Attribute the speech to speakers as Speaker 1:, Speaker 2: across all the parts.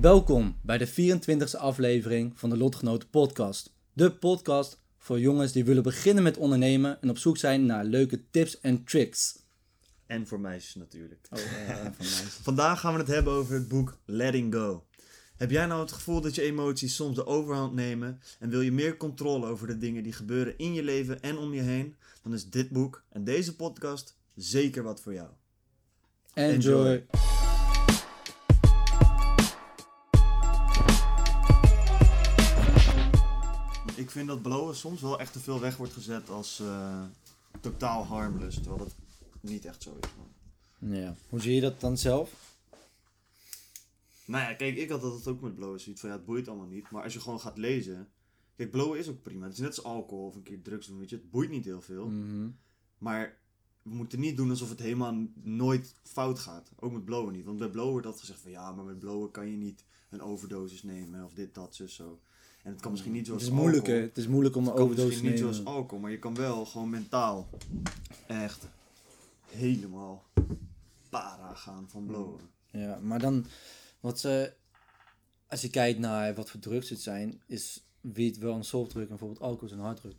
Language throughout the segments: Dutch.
Speaker 1: Welkom bij de 24e aflevering van de Lotgenoten Podcast. De podcast voor jongens die willen beginnen met ondernemen en op zoek zijn naar leuke tips en tricks.
Speaker 2: En voor meisjes natuurlijk.
Speaker 1: Oh, eh.
Speaker 2: Vandaag gaan we het hebben over het boek Letting Go. Heb jij nou het gevoel dat je emoties soms de overhand nemen en wil je meer controle over de dingen die gebeuren in je leven en om je heen? Dan is dit boek en deze podcast zeker wat voor jou.
Speaker 1: Enjoy.
Speaker 2: Enjoy. Ik vind dat blowen soms wel echt te veel weg wordt gezet als eh, totaal harmless, terwijl dat niet echt zo is. man.
Speaker 1: Ja. Hoe zie je dat dan zelf?
Speaker 2: Nou ja, kijk, ik had dat ook met blowen zoiets van ja, het boeit allemaal niet. Maar als je gewoon gaat lezen. Kijk, blowen is ook prima. Het is net als alcohol of een keer drugs doen, weet je. Het boeit niet heel veel.
Speaker 1: Mhm.
Speaker 2: Maar we moeten niet doen alsof het helemaal nooit fout gaat. Ook met blowen niet. Want bij blowen wordt dat gezegd van ja, maar met blowen kan je niet een overdosis nemen of dit, dat, zus, zo. En het kan misschien niet
Speaker 1: Het
Speaker 2: zoals
Speaker 1: is moeilijk, hè?
Speaker 2: alcohol.
Speaker 1: Het is moeilijk om een
Speaker 2: Het kan
Speaker 1: overdosis te
Speaker 2: misschien niet
Speaker 1: nemen.
Speaker 2: zoals alcohol, maar je kan wel gewoon mentaal echt helemaal para gaan van blowen.
Speaker 1: Ja, maar dan, wat ze, als je kijkt naar wat voor drugs het zijn, is wiet wel een softdruk en bijvoorbeeld alcohol is een harddruk.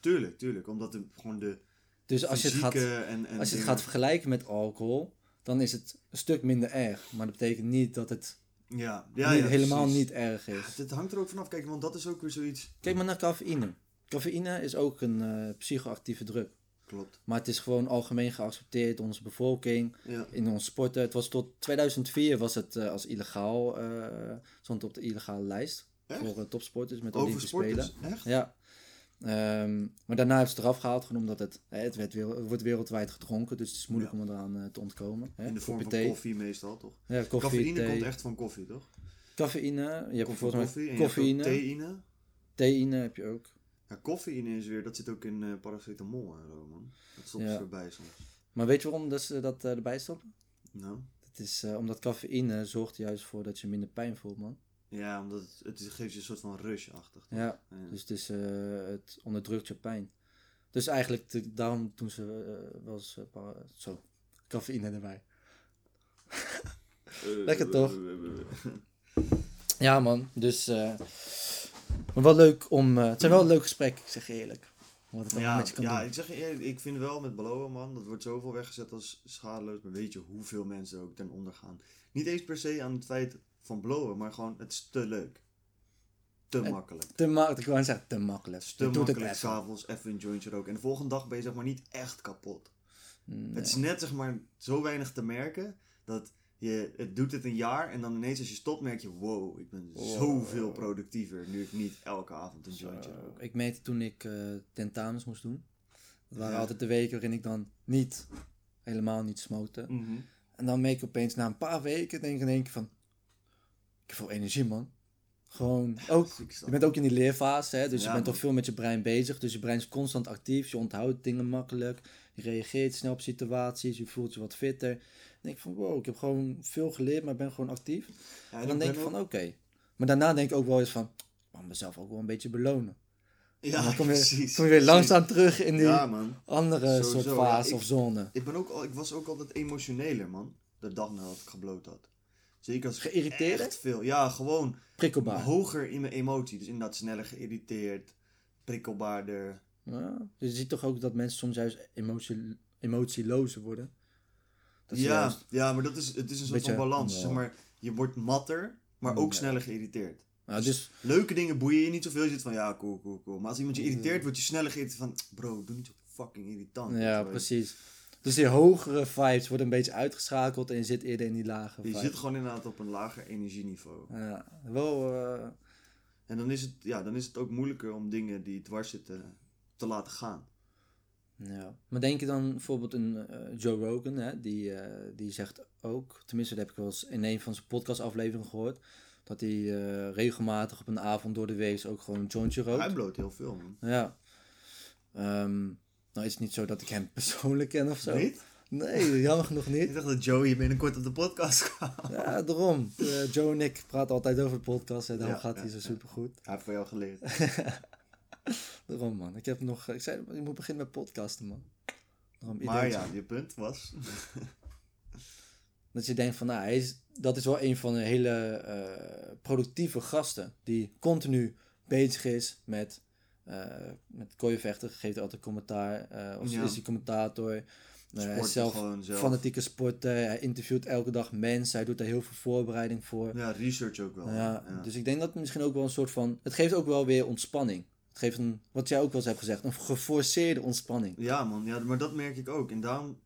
Speaker 2: Tuurlijk, tuurlijk. Omdat de, gewoon de
Speaker 1: Dus als je het gaat,
Speaker 2: en, en
Speaker 1: als je het gaat vergelijken met alcohol, dan is het een stuk minder erg. Maar dat betekent niet dat het
Speaker 2: Ja, ja,
Speaker 1: niet,
Speaker 2: ja,
Speaker 1: helemaal
Speaker 2: precies.
Speaker 1: niet erg is.
Speaker 2: Het hangt er ook vanaf, kijk, want dat is ook weer zoiets.
Speaker 1: Kijk maar naar cafeïne. Cafeïne is ook een eh, psychoactieve druk.
Speaker 2: Klopt.
Speaker 1: Maar het is gewoon algemeen geaccepteerd in onze bevolking,
Speaker 2: Ja.
Speaker 1: in onze sporten. Het was tot 2004 was het eh, als illegaal, eh stond op de illegale lijst.
Speaker 2: Echt?
Speaker 1: Voor topsporters met Olympische? Spelen.
Speaker 2: Echt?
Speaker 1: Ja. Ehm, maar daarna hebben ze het eraf gehaald, gewoon omdat het, het, werd het wordt wereldwijd gedronken, dus het is moeilijk
Speaker 2: Ja.
Speaker 1: om eraan eh, te ontkomen. Hè?
Speaker 2: In de vorm van koffie meestal, toch?
Speaker 1: Ja, koffie,
Speaker 2: Cafeïne
Speaker 1: thee.
Speaker 2: komt echt van koffie, toch?
Speaker 1: Cafeïne, je hebt
Speaker 2: koffie.
Speaker 1: koffeïne,
Speaker 2: theïne.
Speaker 1: theïne heb je ook.
Speaker 2: Ja, koffeïne is weer, dat zit ook in eh paracetamol en zo, man. Dat stopt
Speaker 1: Ja.
Speaker 2: ze erbij soms.
Speaker 1: Maar weet je waarom dat ze dat eh, erbij stoppen?
Speaker 2: Nou?
Speaker 1: Het is eh, omdat cafeïne zorgt juist voor dat je minder pijn voelt, man.
Speaker 2: Ja, omdat het, geeft je een soort van rush-achtig.
Speaker 1: Ja,
Speaker 2: Ja.
Speaker 1: dus het, is, eh, het onderdrukt je pijn. Dus eigenlijk, te- daarom doen ze eh, wel eens para- zo, cafeïne erbij. Lekker toch? Ja, man. Dus, maar wel leuk om, het zijn wel een leuk gesprek, ik zeg je eerlijk. Wat het allemaal
Speaker 2: Ja,
Speaker 1: met je kan
Speaker 2: ja
Speaker 1: doen.
Speaker 2: ik zeg je eerlijk, ik vind wel met blowen, man, dat wordt zoveel weggezet als schadeloos. Maar weet je hoeveel mensen er ook ten onder gaan? Niet eens per se aan het feit van blowen, maar gewoon, het is te leuk. Te
Speaker 1: Het-
Speaker 2: makkelijk.
Speaker 1: Te makkelijk, ik wou zeggen, te makkelijk.
Speaker 2: Te
Speaker 1: Je
Speaker 2: makkelijk, s'avonds even een jointje roken. En de volgende dag ben je zeg maar niet echt kapot.
Speaker 1: Nee.
Speaker 2: Het is net zeg maar zo weinig te merken, dat je, het doet het een jaar en dan ineens als je stopt merk je, wow, ik ben
Speaker 1: Wow.
Speaker 2: zoveel productiever nu ik niet elke avond een jointje rook.
Speaker 1: ik merkte toen ik eh, tentamens moest doen. Dat waren
Speaker 2: Ja.
Speaker 1: altijd de weken waarin ik dan niet, helemaal niet smote.
Speaker 2: Mhm.
Speaker 1: En dan merk ik opeens na een paar weken, denk ik in één keer van, heb veel energie man. Gewoon, ook, je bent ook in die leerfase, hè, dus
Speaker 2: Ja,
Speaker 1: je bent toch veel met je brein bezig. Dus je brein is constant actief, je onthoudt dingen makkelijk. Je reageert snel op situaties, je voelt je wat fitter. Dan denk ik van, wow, ik heb gewoon veel geleerd, maar ik ben gewoon actief.
Speaker 2: Ja,
Speaker 1: En dan denk ik van, oké. Maar daarna denk ik ook wel eens van, ik mag mezelf ook wel een beetje belonen.
Speaker 2: Ja,
Speaker 1: dan kom je,
Speaker 2: precies.
Speaker 1: kom je weer
Speaker 2: precies.
Speaker 1: langzaam terug in die
Speaker 2: Ja,
Speaker 1: andere
Speaker 2: Sowieso,
Speaker 1: soort fase
Speaker 2: ik-
Speaker 1: of zone.
Speaker 2: Ik, ben ook al, ik was ook altijd emotioneler, man. De dag nadat ik gebloot had. Zeker als ik
Speaker 1: Geïrriteerd?
Speaker 2: echt veel... Ja, gewoon
Speaker 1: Prikkelbaar.
Speaker 2: hoger in mijn emotie. Dus inderdaad sneller geïrriteerd, prikkelbaarder.
Speaker 1: Ja, dus je ziet toch ook dat mensen soms juist emotie, emotielozer worden. Dat
Speaker 2: Ja,
Speaker 1: juist-
Speaker 2: ja, maar dat is, het is een soort van balans. Zeg maar, je wordt matter, maar ook
Speaker 1: Ja.
Speaker 2: sneller geïrriteerd.
Speaker 1: Nou, dus
Speaker 2: Leuke dingen boeien je niet zoveel. Je zit van, ja, cool, cool, cool. Maar als iemand je irriteert, word je sneller geïrriteerd van... Bro, doe niet zo fucking irritant.
Speaker 1: ja, precies. Dus die hogere vibes worden een beetje uitgeschakeld en je zit eerder in die lage
Speaker 2: Je
Speaker 1: vibes.
Speaker 2: zit gewoon inderdaad op een lager energieniveau.
Speaker 1: Ja, wel... eh,
Speaker 2: En dan is, het, ja, dan is het ook moeilijker om dingen die dwars zitten te laten gaan.
Speaker 1: Ja. Maar denk je dan bijvoorbeeld een eh, Joe Rogan, hè, die, eh, die zegt ook, tenminste dat heb ik wel eens in een van zijn podcastafleveringen gehoord, dat hij regelmatig op een avond door de week ook gewoon een jointje rookt.
Speaker 2: Hij bloot heel veel, man.
Speaker 1: Ja. Ehm, nou is het niet zo dat ik hem persoonlijk ken of zo.
Speaker 2: Niet?
Speaker 1: Nee, jammer genoeg
Speaker 2: Ik
Speaker 1: niet.
Speaker 2: dacht dat Joey binnenkort op de podcast kwam.
Speaker 1: Ja, daarom. Eh, Joe en ik praten altijd over de podcast en daarom
Speaker 2: Ja,
Speaker 1: gaat
Speaker 2: ja,
Speaker 1: hij zo
Speaker 2: ja.
Speaker 1: supergoed.
Speaker 2: Hij heeft van jou geleerd.
Speaker 1: Daarom man. Ik heb nog, ik zei, je moet beginnen met podcasten man. Daarom
Speaker 2: Maar ja, je punt was...
Speaker 1: Dat je denkt van, nou, hij is, dat is wel een van de hele eh, productieve gasten. Die continu bezig is met, met kooienvechten. Geeft altijd commentaar. eh, of
Speaker 2: Ja.
Speaker 1: is hij commentator. Eh, hij is zelf. fanatieke sporter. Hij interviewt elke dag mensen. Hij doet daar heel veel voorbereiding voor.
Speaker 2: Ja, research ook wel.
Speaker 1: Ja, Dus ik denk dat het misschien ook wel een soort van... Het geeft ook wel weer ontspanning. Het geeft een, wat jij ook wel eens hebt gezegd, een geforceerde ontspanning.
Speaker 2: Ja, man, ja, maar dat merk ik ook. En daarom,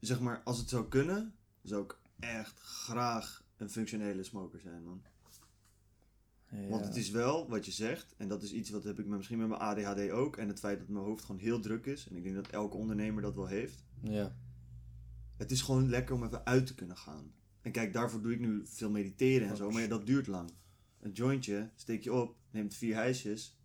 Speaker 2: zeg maar, als het zou kunnen, zou ik echt graag een functionele smoker zijn, man.
Speaker 1: Ja.
Speaker 2: Want het is wel wat je zegt, en dat is iets wat heb ik misschien met mijn ADHD ook, en het feit dat mijn hoofd gewoon heel druk is, en ik denk dat elke ondernemer dat wel heeft.
Speaker 1: Ja.
Speaker 2: Het is gewoon lekker om even uit te kunnen gaan. En kijk, daarvoor doe ik nu veel mediteren en zo, maar ja, dat duurt lang. Een jointje, steek je op, neemt vier hijsjes,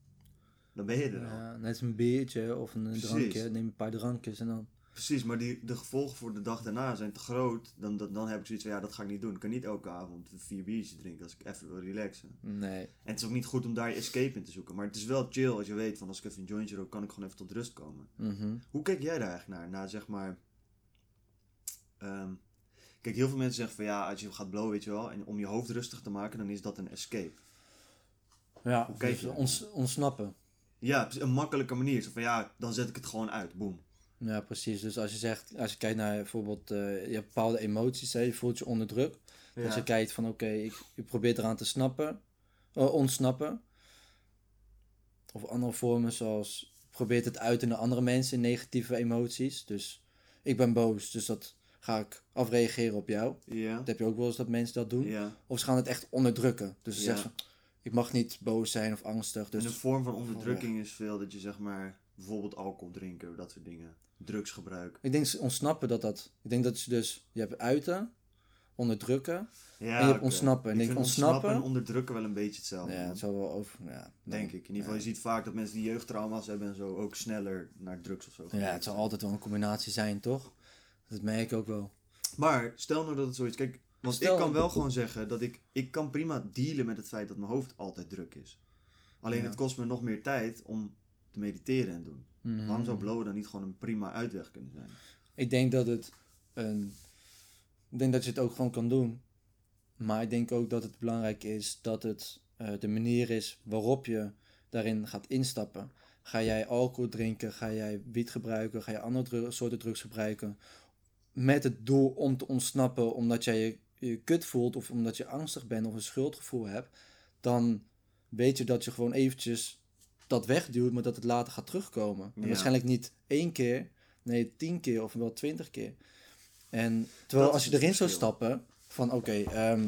Speaker 2: dan ben je er al.
Speaker 1: Ja, net als een biertje of een
Speaker 2: Precies.
Speaker 1: drankje. Neem een paar drankjes en dan...
Speaker 2: Precies, maar die, de gevolgen voor de dag daarna zijn te groot. Dan, dan, dan heb ik zoiets van, ja, dat ga ik niet doen. Ik kan niet elke avond vier biertjes drinken als ik even wil relaxen.
Speaker 1: Nee.
Speaker 2: En het is ook niet goed om daar je escape in te zoeken. Maar het is wel chill als je weet van, als ik even een jointje rook, kan ik gewoon even tot rust komen.
Speaker 1: Mhm.
Speaker 2: Hoe kijk jij daar eigenlijk naar? Naar zeg maar... ehm, kijk, heel veel mensen zeggen van, ja, als je gaat blowen, weet je wel. En om je hoofd rustig te maken, dan is dat een escape.
Speaker 1: Ja,
Speaker 2: Hoe kijk
Speaker 1: dus
Speaker 2: je?
Speaker 1: ons, ontsnappen.
Speaker 2: Ja, een makkelijke manier. Zo van, ja, dan zet ik het gewoon uit. Boom.
Speaker 1: Ja, precies. Dus als je zegt, als je kijkt naar bijvoorbeeld, eh, je hebt bepaalde emoties, hè, je voelt je onder druk. Als je kijkt van, oké, ik, ik probeer eraan te snappen, eh, ontsnappen. Of andere vormen zoals, probeert het uit naar andere mensen in negatieve emoties. Dus ik ben boos, dus dat ga ik afreageren op jou.
Speaker 2: Ja.
Speaker 1: Dat heb je ook wel eens dat mensen dat doen.
Speaker 2: Ja.
Speaker 1: Of ze gaan het echt onderdrukken. Dus ze zeggen ik mag niet boos zijn of angstig. Dus
Speaker 2: en een vorm van onderdrukking is veel dat je zeg maar bijvoorbeeld alcohol drinken, dat soort dingen. Drugsgebruik.
Speaker 1: ik denk ze ontsnappen dat dat... Ik denk dat ze dus... Je hebt uiten, onderdrukken.
Speaker 2: Ja,
Speaker 1: En je hebt ontsnappen. En
Speaker 2: Ik
Speaker 1: denk
Speaker 2: vind
Speaker 1: ontsnappen-
Speaker 2: en onderdrukken wel een beetje hetzelfde.
Speaker 1: ja, het zal wel over... Ja,
Speaker 2: Denk ik. In ieder geval, je ziet vaak dat mensen die jeugdtrauma's hebben en zo ook sneller naar drugs of zo gaan.
Speaker 1: Ja, het zal altijd wel een combinatie zijn, toch? Dat merk ik ook wel.
Speaker 2: Maar stel nou dat het zoiets... Kijk, want
Speaker 1: Stel-
Speaker 2: ik kan wel gewoon zeggen dat ik... Ik kan prima dealen met het feit dat mijn hoofd altijd druk is. Alleen
Speaker 1: Ja.
Speaker 2: het kost me nog meer tijd om te mediteren en doen.
Speaker 1: Mhm.
Speaker 2: Waarom zou blowen dan niet gewoon een prima uitweg kunnen zijn?
Speaker 1: Ik denk dat het een... Ik denk dat je het ook gewoon kan doen. Maar ik denk ook dat het belangrijk is dat het eh, de manier is waarop je daarin gaat instappen. Ga jij alcohol drinken? Ga jij wiet gebruiken? Ga je andere dru- soorten drugs gebruiken? Met het doel om te ontsnappen omdat jij je, je kut voelt of omdat je angstig bent of een schuldgevoel hebt. Dan weet je dat je gewoon eventjes dat wegduwt, maar dat het later gaat terugkomen. En
Speaker 2: Ja.
Speaker 1: waarschijnlijk niet één keer, nee tien keer of wel twintig keer. En terwijl
Speaker 2: Dat
Speaker 1: als je erin zou stappen van oké, ehm,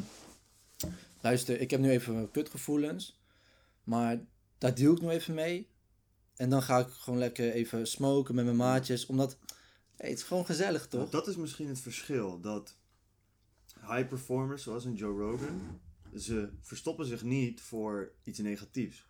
Speaker 1: luister, ik heb nu even kutgevoelens, maar daar deal ik nu even mee. En dan ga ik gewoon lekker even smoken met mijn maatjes, omdat hey, het is gewoon gezellig toch?
Speaker 2: Nou, dat is misschien het verschil. Dat high performers zoals een Joe Rogan, ze verstoppen zich niet voor iets negatiefs.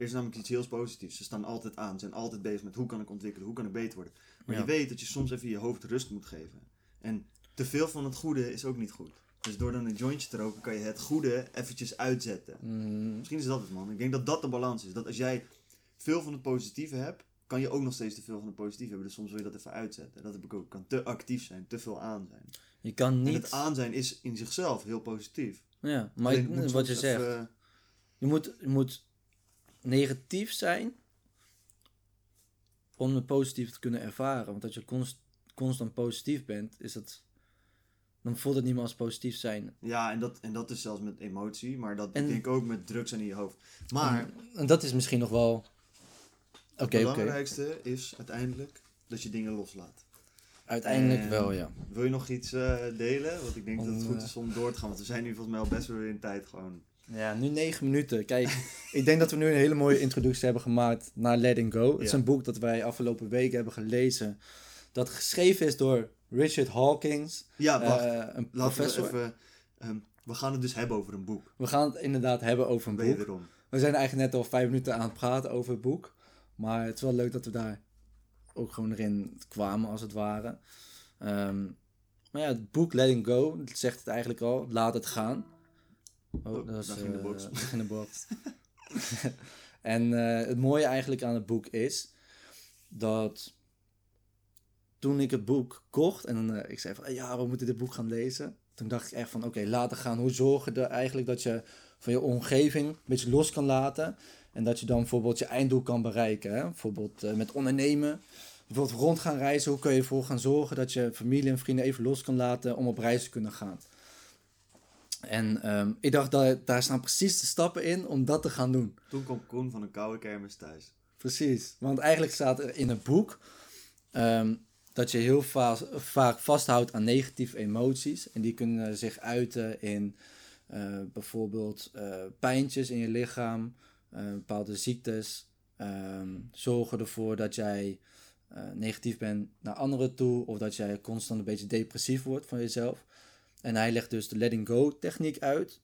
Speaker 2: Er is namelijk iets heel positiefs. Ze staan altijd aan. Ze zijn altijd bezig met hoe kan ik ontwikkelen, hoe kan ik beter worden. Maar
Speaker 1: Ja.
Speaker 2: je weet dat je soms even je hoofd rust moet geven. En te veel van het goede is ook niet goed. Dus door dan een jointje te roken kan je het goede eventjes uitzetten.
Speaker 1: Mm,
Speaker 2: Misschien is dat het man. Ik denk dat dat de balans is. Dat als jij veel van het positieve hebt, kan je ook nog steeds te veel van het positieve hebben. Dus soms wil je dat even uitzetten. Dat heb ik ook. Kan te actief zijn, te veel aan zijn.
Speaker 1: je kan
Speaker 2: En
Speaker 1: niet,
Speaker 2: het aan zijn is in zichzelf heel positief.
Speaker 1: ja, maar ik- wat je zegt,
Speaker 2: even-
Speaker 1: je moet, je moet negatief zijn om het positief te kunnen ervaren. Want als je const- constant positief bent, is het, dan voelt het niet meer als positief zijn.
Speaker 2: Ja, en dat, en dat is zelfs met emotie. Maar dat
Speaker 1: En-
Speaker 2: denk ik ook met drugs in je hoofd. Maar
Speaker 1: En dat is misschien nog wel. Oké,
Speaker 2: het
Speaker 1: oké.
Speaker 2: belangrijkste is uiteindelijk dat je dingen loslaat.
Speaker 1: Uiteindelijk
Speaker 2: En-
Speaker 1: wel, ja.
Speaker 2: Wil je nog iets eh, delen? Want ik denk dat het goed
Speaker 1: eh,
Speaker 2: is om door te gaan. Want we zijn nu volgens mij al best wel in tijd gewoon.
Speaker 1: Ja, nu negen minuten. Kijk, ik denk dat we nu een hele mooie introductie hebben gemaakt naar Letting Go. Het is een boek dat wij afgelopen week hebben gelezen. Dat geschreven is door Richard Hawkins,
Speaker 2: Ja, wacht.
Speaker 1: eh, een
Speaker 2: Laten we
Speaker 1: professor.
Speaker 2: even... ehm, we gaan het dus hebben over een boek.
Speaker 1: We gaan het inderdaad hebben over een boek.
Speaker 2: Wederom.
Speaker 1: We zijn eigenlijk net al vijf minuten aan het praten over het boek. Maar het is wel leuk dat we daar ook gewoon erin kwamen, als het ware. Ehm, maar ja, het boek Letting Go, dat zegt het eigenlijk al. Laat het gaan. Oh,
Speaker 2: Oh,
Speaker 1: dat is
Speaker 2: ging de
Speaker 1: eh,
Speaker 2: box.
Speaker 1: daar ging de box. en eh, het mooie eigenlijk aan het boek is dat toen ik het boek kocht en eh, ik zei van ja, we moeten dit boek gaan lezen. Toen dacht ik echt van oké, laten gaan. Hoe zorgen er eigenlijk dat je van je omgeving een beetje los kan laten. En dat je dan bijvoorbeeld je einddoel kan bereiken. Hè? Bijvoorbeeld eh, met ondernemen. Bijvoorbeeld rond gaan reizen. Hoe kun je ervoor gaan zorgen dat je familie en vrienden even los kan laten om op reis te kunnen gaan. En ehm, ik dacht, dat, daar staan precies de stappen in om dat te gaan doen.
Speaker 2: Toen kwam Koen van een koude kermis thuis.
Speaker 1: Precies. Want eigenlijk staat er in het boek ehm, dat je heel va- vaak vasthoudt aan negatieve emoties. En die kunnen zich uiten in eh, bijvoorbeeld eh, pijntjes in je lichaam, eh, bepaalde ziektes. ehm, zorgen ervoor dat jij negatief bent naar anderen toe. Of dat jij constant een beetje depressief wordt van jezelf. En hij legt dus de letting go techniek uit.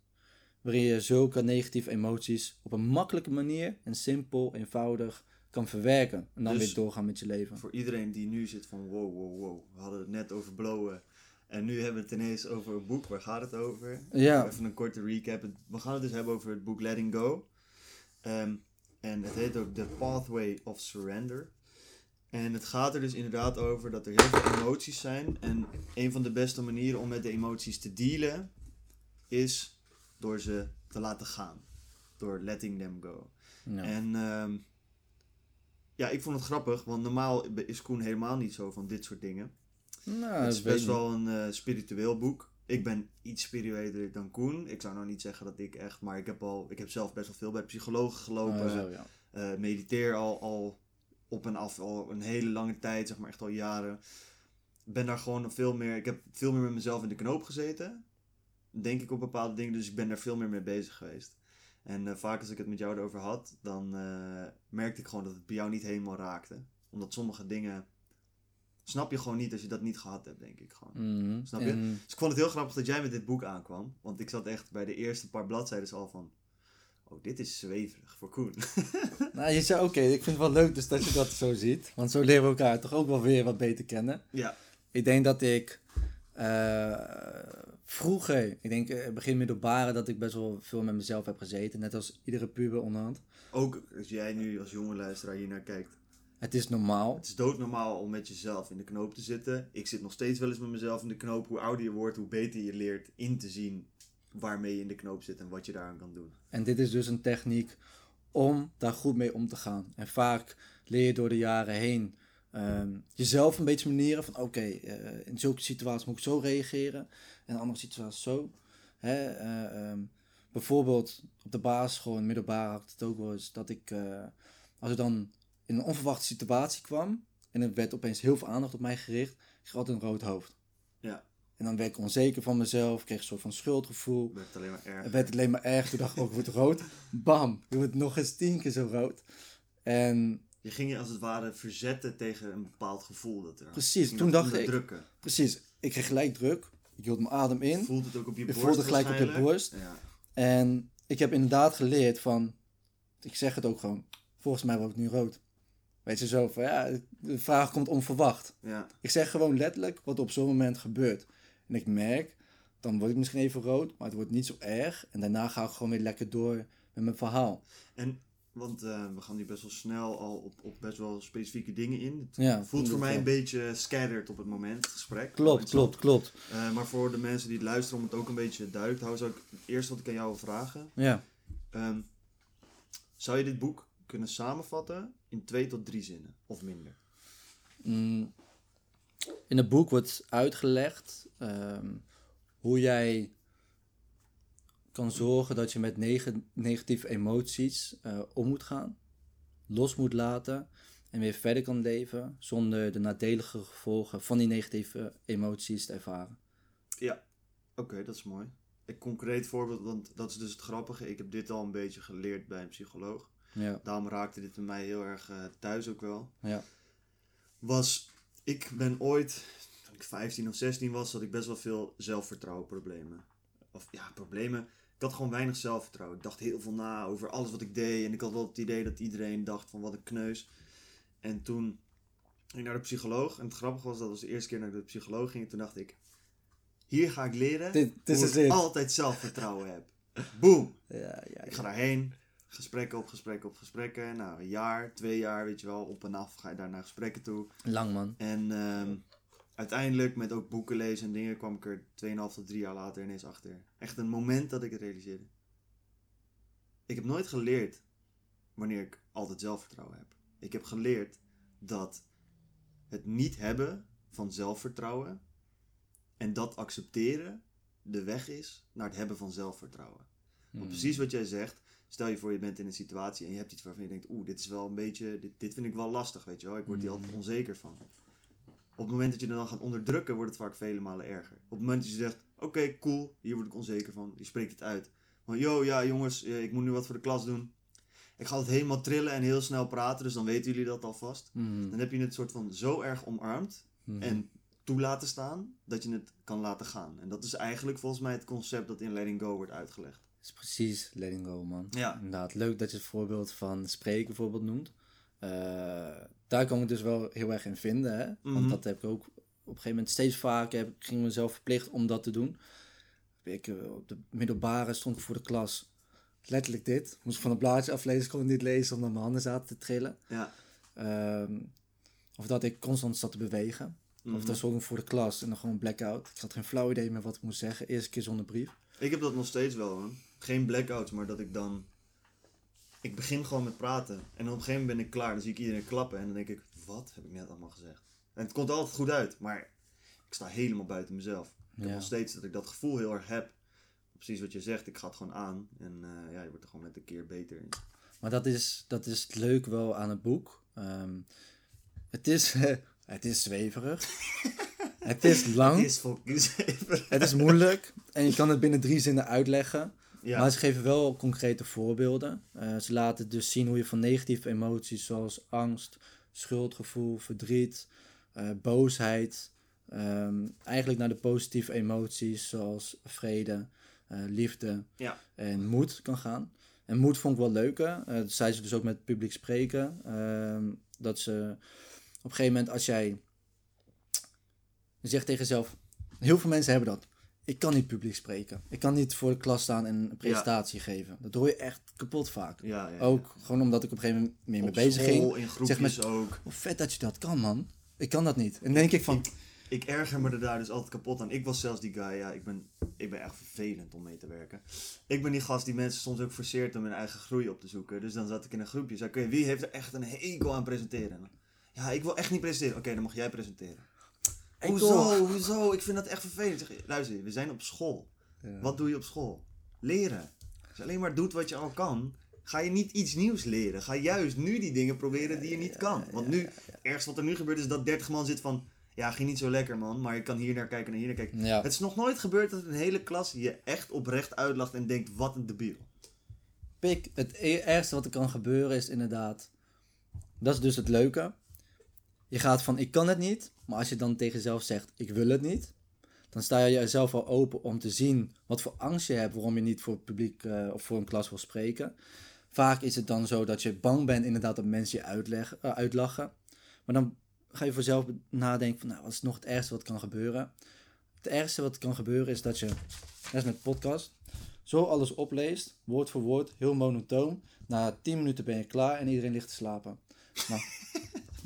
Speaker 1: Waarin je zulke negatieve emoties op een makkelijke manier en simpel, eenvoudig kan verwerken. En dan
Speaker 2: Dus-
Speaker 1: weer doorgaan met je leven.
Speaker 2: Voor iedereen die nu zit van wow, wow, wow. We hadden het net over blowen. En nu hebben we het ineens over een boek. Waar gaat het over?
Speaker 1: Ja.
Speaker 2: Even een korte recap. We gaan het dus hebben over het boek Letting Go. Ehm, en het heet ook The Pathway of Surrender. En het gaat er dus inderdaad over dat er heel veel emoties zijn. En een van de beste manieren om met de emoties te dealen is door ze te laten gaan. Door letting them go.
Speaker 1: Ja.
Speaker 2: En ehm, ja, ik vond het grappig, want normaal is Koen helemaal niet zo van dit soort dingen.
Speaker 1: nou,
Speaker 2: het is best wel een eh, spiritueel boek. Ik ben iets spiritueler dan Koen. Ik zou nou niet zeggen dat ik echt, maar ik heb, al, ik heb zelf best wel veel bij psychologen gelopen.
Speaker 1: Zo, ja.
Speaker 2: Eh, mediteer al, al op en af al een hele lange tijd, zeg maar echt al jaren. Ben daar gewoon veel meer, ik heb veel meer met mezelf in de knoop gezeten. Denk ik op bepaalde dingen, dus ik ben daar veel meer mee bezig geweest. En eh, vaak als ik het met jou erover had, dan eh, merkte ik gewoon dat het bij jou niet helemaal raakte. Omdat sommige dingen snap je gewoon niet als je dat niet gehad hebt, denk ik gewoon.
Speaker 1: Mhm.
Speaker 2: Snap je?
Speaker 1: En-
Speaker 2: Dus ik vond het heel grappig dat jij met dit boek aankwam. Want ik zat echt bij de eerste paar bladzijden al van... Oh, dit is zweverig voor Koen.
Speaker 1: nou, je zei oké, ik vind het wel leuk dus dat je dat zo ziet. Want zo leren we elkaar toch ook wel weer wat beter kennen.
Speaker 2: ja,
Speaker 1: Ik denk dat ik eh, vroeger, ik denk eh, begin middelbare, dat ik best wel veel met mezelf heb gezeten. Net als iedere puber onderhand.
Speaker 2: ook als jij nu als jonge luisteraar hier naar kijkt.
Speaker 1: Het is normaal.
Speaker 2: Het is doodnormaal om met jezelf in de knoop te zitten. Ik zit nog steeds wel eens met mezelf in de knoop. Hoe ouder je wordt, hoe beter je leert in te zien waarmee je in de knoop zit en wat je daaraan kan doen.
Speaker 1: En dit is dus een techniek om daar goed mee om te gaan. En vaak leer je door de jaren heen ehm, jezelf een beetje manieren van oké, eh, in zulke situaties moet ik zo reageren. En in andere situaties zo. Hè, eh, ehm, bijvoorbeeld op de basisschool en middelbare had ik het ook wel eens dat ik, eh, als ik dan in een onverwachte situatie kwam en er werd opeens heel veel aandacht op mij gericht, ik had altijd een rood hoofd.
Speaker 2: Ja.
Speaker 1: En dan werd ik onzeker van mezelf, kreeg een soort van schuldgevoel.
Speaker 2: Het werd alleen maar erg.
Speaker 1: Het werd alleen maar erg. Toen dacht ik ook, ik word rood. Bam, je wordt nog eens tien keer zo rood. En
Speaker 2: Je ging je als het ware verzetten tegen een bepaald gevoel dat er
Speaker 1: Precies, toen dacht ik- precies, ik kreeg gelijk druk. Ik hield mijn adem in.
Speaker 2: Voelt het ook op je
Speaker 1: Je
Speaker 2: borst
Speaker 1: voelde gelijk op je borst.
Speaker 2: Ja.
Speaker 1: En ik heb inderdaad geleerd van, ik zeg het ook gewoon, volgens mij word ik nu rood. Weet je zo van, ja, de vraag komt onverwacht.
Speaker 2: ja.
Speaker 1: Ik zeg gewoon letterlijk wat er op zo'n moment gebeurt. En ik merk, dan word ik misschien even rood, maar het wordt niet zo erg. En daarna ga ik gewoon weer lekker door met mijn verhaal.
Speaker 2: En, want eh, we gaan nu best wel snel al op, op best wel specifieke dingen in. Het
Speaker 1: Ja,
Speaker 2: voelt voor mij een
Speaker 1: beetje.
Speaker 2: scattered op het moment, het gesprek.
Speaker 1: Klopt, klopt, klopt.
Speaker 2: Eh, maar voor de mensen die het luisteren, om het ook een beetje duidelijk te houden, zou ik eerst wat ik aan jou wil vragen.
Speaker 1: Ja.
Speaker 2: Ehm, zou je dit boek kunnen samenvatten in twee tot drie zinnen, of minder?
Speaker 1: Mm, in het boek wordt uitgelegd ehm, hoe jij kan zorgen dat je met negatieve emoties eh, om moet gaan, los moet laten en weer verder kan leven zonder de nadelige gevolgen van die negatieve emoties te ervaren.
Speaker 2: Ja, oké, dat is mooi. een concreet voorbeeld, want dat is dus het grappige. Ik heb dit al een beetje geleerd bij een psycholoog.
Speaker 1: Ja.
Speaker 2: Daarom raakte dit bij mij heel erg eh, thuis ook wel.
Speaker 1: Ja.
Speaker 2: Was, ik ben ooit, toen ik 15 of 16 was, had ik best wel veel zelfvertrouwenproblemen. Of ja, problemen. Ik had gewoon weinig zelfvertrouwen. Ik dacht heel veel na over alles wat ik deed. En ik had wel het idee dat iedereen dacht van wat een kneus. En toen ging ik naar de psycholoog. En het grappige was, dat was de eerste keer dat ik naar de psycholoog ging. En toen dacht ik, hier ga ik leren
Speaker 1: Dit-
Speaker 2: hoe ik altijd zelfvertrouwen heb. Boom!
Speaker 1: Ja, ja,
Speaker 2: Ik ga daarheen, gesprekken op gesprekken op gesprekken. Nou, een jaar, twee jaar, weet je wel, op en af ga je daar naar gesprekken toe.
Speaker 1: Lang man.
Speaker 2: En ehm, uiteindelijk, met ook boeken lezen en dingen, kwam ik er 2,5 tot 3 jaar later ineens achter. Echt een moment dat ik het realiseerde. Ik heb nooit geleerd wanneer ik altijd zelfvertrouwen heb. Ik heb geleerd dat het niet hebben van zelfvertrouwen en dat accepteren de weg is naar het hebben van zelfvertrouwen.
Speaker 1: Hmm.
Speaker 2: Want precies wat jij zegt, stel je voor je bent in een situatie en je hebt iets waarvan je denkt, oeh, dit is wel een beetje, dit, dit vind ik wel lastig, weet je wel, ik word hier
Speaker 1: Mm.
Speaker 2: altijd onzeker van. Op het moment dat je er dan gaat onderdrukken, wordt het vaak vele malen erger. Op het moment dat je zegt, oké, cool, hier word ik onzeker van, je spreekt het uit. Van, yo, ja jongens, eh, ik moet nu wat voor de klas doen. Ik ga het helemaal trillen en heel snel praten, dus dan weten jullie dat alvast.
Speaker 1: Mhm.
Speaker 2: Dan heb je het soort van zo erg omarmd
Speaker 1: Mhm.
Speaker 2: en toelaten staan, dat je het kan laten gaan. En dat is eigenlijk volgens mij het concept dat in Letting Go wordt uitgelegd.
Speaker 1: Dat is precies letting go, man.
Speaker 2: Ja.
Speaker 1: Inderdaad, leuk dat je het voorbeeld van spreken bijvoorbeeld noemt. Eh, daar kan ik dus wel heel erg in vinden, hè. Want
Speaker 2: Mhm.
Speaker 1: dat heb ik ook op een gegeven moment steeds vaker. Heb, ik ging mezelf verplicht om dat te doen. Ik, eh, op de middelbare stond ik voor de klas. Letterlijk dit. Moest ik van een blaadje aflezen, kon ik niet lezen omdat mijn handen zaten te trillen.
Speaker 2: Ja.
Speaker 1: Ehm, of dat ik constant zat te bewegen. Of
Speaker 2: Mhm.
Speaker 1: dan stond ik voor de klas en dan gewoon blackout. Ik had geen flauw idee meer wat ik moest zeggen. Eerste keer zonder brief.
Speaker 2: Ik heb dat nog steeds wel, hoor. Geen blackouts, maar dat ik dan... Ik begin gewoon met praten. En op een gegeven moment ben ik klaar. Dan zie ik iedereen klappen. En dan denk ik, wat heb ik net allemaal gezegd? En het komt altijd goed uit. Maar ik sta helemaal buiten mezelf. Ik heb nog steeds dat ik dat gevoel heel erg heb. Precies wat je zegt. Ik ga het gewoon aan. En eh, ja, je wordt er gewoon met een keer beter in.
Speaker 1: Maar dat is, dat is het leuk wel aan het boek. Ehm, het, is, het is zweverig. het is lang.
Speaker 2: Het is.
Speaker 1: Het is moeilijk. En je kan het binnen drie zinnen uitleggen.
Speaker 2: Ja.
Speaker 1: Maar ze geven wel concrete voorbeelden. Eh, ze laten dus zien hoe je van negatieve emoties zoals angst, schuldgevoel, verdriet, eh, boosheid... ehm, eigenlijk naar de positieve emoties zoals vrede, eh, liefde
Speaker 2: Ja.
Speaker 1: en moed kan gaan. En moed vond ik wel leuker. Eh dat zei ze dus ook met publiek spreken. ehm, dat ze op een gegeven moment als jij... Zegt tegen jezelf... Heel veel mensen hebben dat. Ik kan niet publiek spreken. Ik kan niet voor de klas staan en een presentatie geven. Dat hoor je echt kapot vaak.
Speaker 2: Ja, ja,
Speaker 1: Ook gewoon omdat ik op een gegeven moment meer mee bezig
Speaker 2: school,
Speaker 1: ging.
Speaker 2: in groepjes
Speaker 1: Zeg maar-
Speaker 2: ook.
Speaker 1: Hoe vet dat je dat kan, man. Ik kan dat niet. En denk ik van...
Speaker 2: Ik erger me er daar dus altijd kapot aan. Ik was zelfs die guy, ja, ik ben, ik ben echt vervelend om mee te werken. Ik ben die gast die mensen soms ook forceert om hun eigen groei op te zoeken. Dus dan zat ik in een groepje. Zei oké, wie heeft er echt een hekel aan presenteren? Ja, ik wil echt niet presenteren. Oké, dan mag jij presenteren.
Speaker 1: Ik
Speaker 2: hoezo,
Speaker 1: toch?
Speaker 2: hoezo? Ik vind dat echt vervelend. Ik Zeg, luister, we zijn op school.
Speaker 1: Ja.
Speaker 2: Wat doe je op school? Leren. Als je alleen maar doet wat je al kan, ga je niet iets nieuws leren. Ga juist nu die dingen proberen die je niet kan. Want nu, ergste wat er nu gebeurt is dat 30 man zit van... Ja, ging niet zo lekker man, maar je kan hier naar kijken en hier naar kijken.
Speaker 1: Ja.
Speaker 2: Het is nog nooit gebeurd dat een hele klas je echt oprecht uitlacht en denkt, wat een debiel.
Speaker 1: Pik, het e- ergste wat er kan gebeuren is inderdaad... Dat is dus het leuke. Je gaat van, ik kan het niet. Maar als je dan tegen jezelf zegt, ik wil het niet. Dan sta je jezelf al open om te zien wat voor angst je hebt. Waarom je niet voor het publiek eh, of voor een klas wil spreken. Vaak is het dan zo dat je bang bent inderdaad dat mensen je eh, uitlachen. Maar dan ga je voor jezelf nadenken van, nou, wat is nog het ergste wat kan gebeuren? Het ergste wat kan gebeuren is dat je, net als met podcast, zo alles opleest, woord voor woord, heel monotoon. Na 10 minuten ben je klaar en iedereen ligt te slapen. Maar,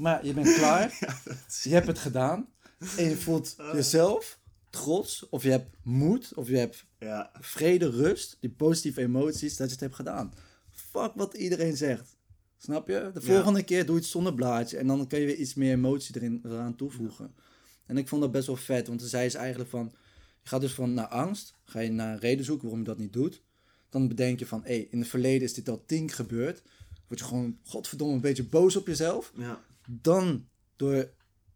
Speaker 1: maar je bent klaar, je hebt het gedaan en je voelt jezelf trots, of je hebt moed, of je hebt
Speaker 2: Ja,
Speaker 1: vrede, rust, die positieve emoties, dat je het hebt gedaan. Fuck wat iedereen zegt. Snap je? De
Speaker 2: Ja.
Speaker 1: volgende keer doe je het zonder blaadje en dan kun je weer iets meer emotie erin eraan toevoegen. En ik vond dat best wel vet, want zij is eigenlijk van, je gaat dus van naar angst, ga je naar een reden zoeken waarom je dat niet doet. Dan bedenk je van, hé, in het verleden is dit al tien gebeurd. Word je gewoon, godverdomme, een beetje boos op jezelf.
Speaker 2: ja,
Speaker 1: Dan, door,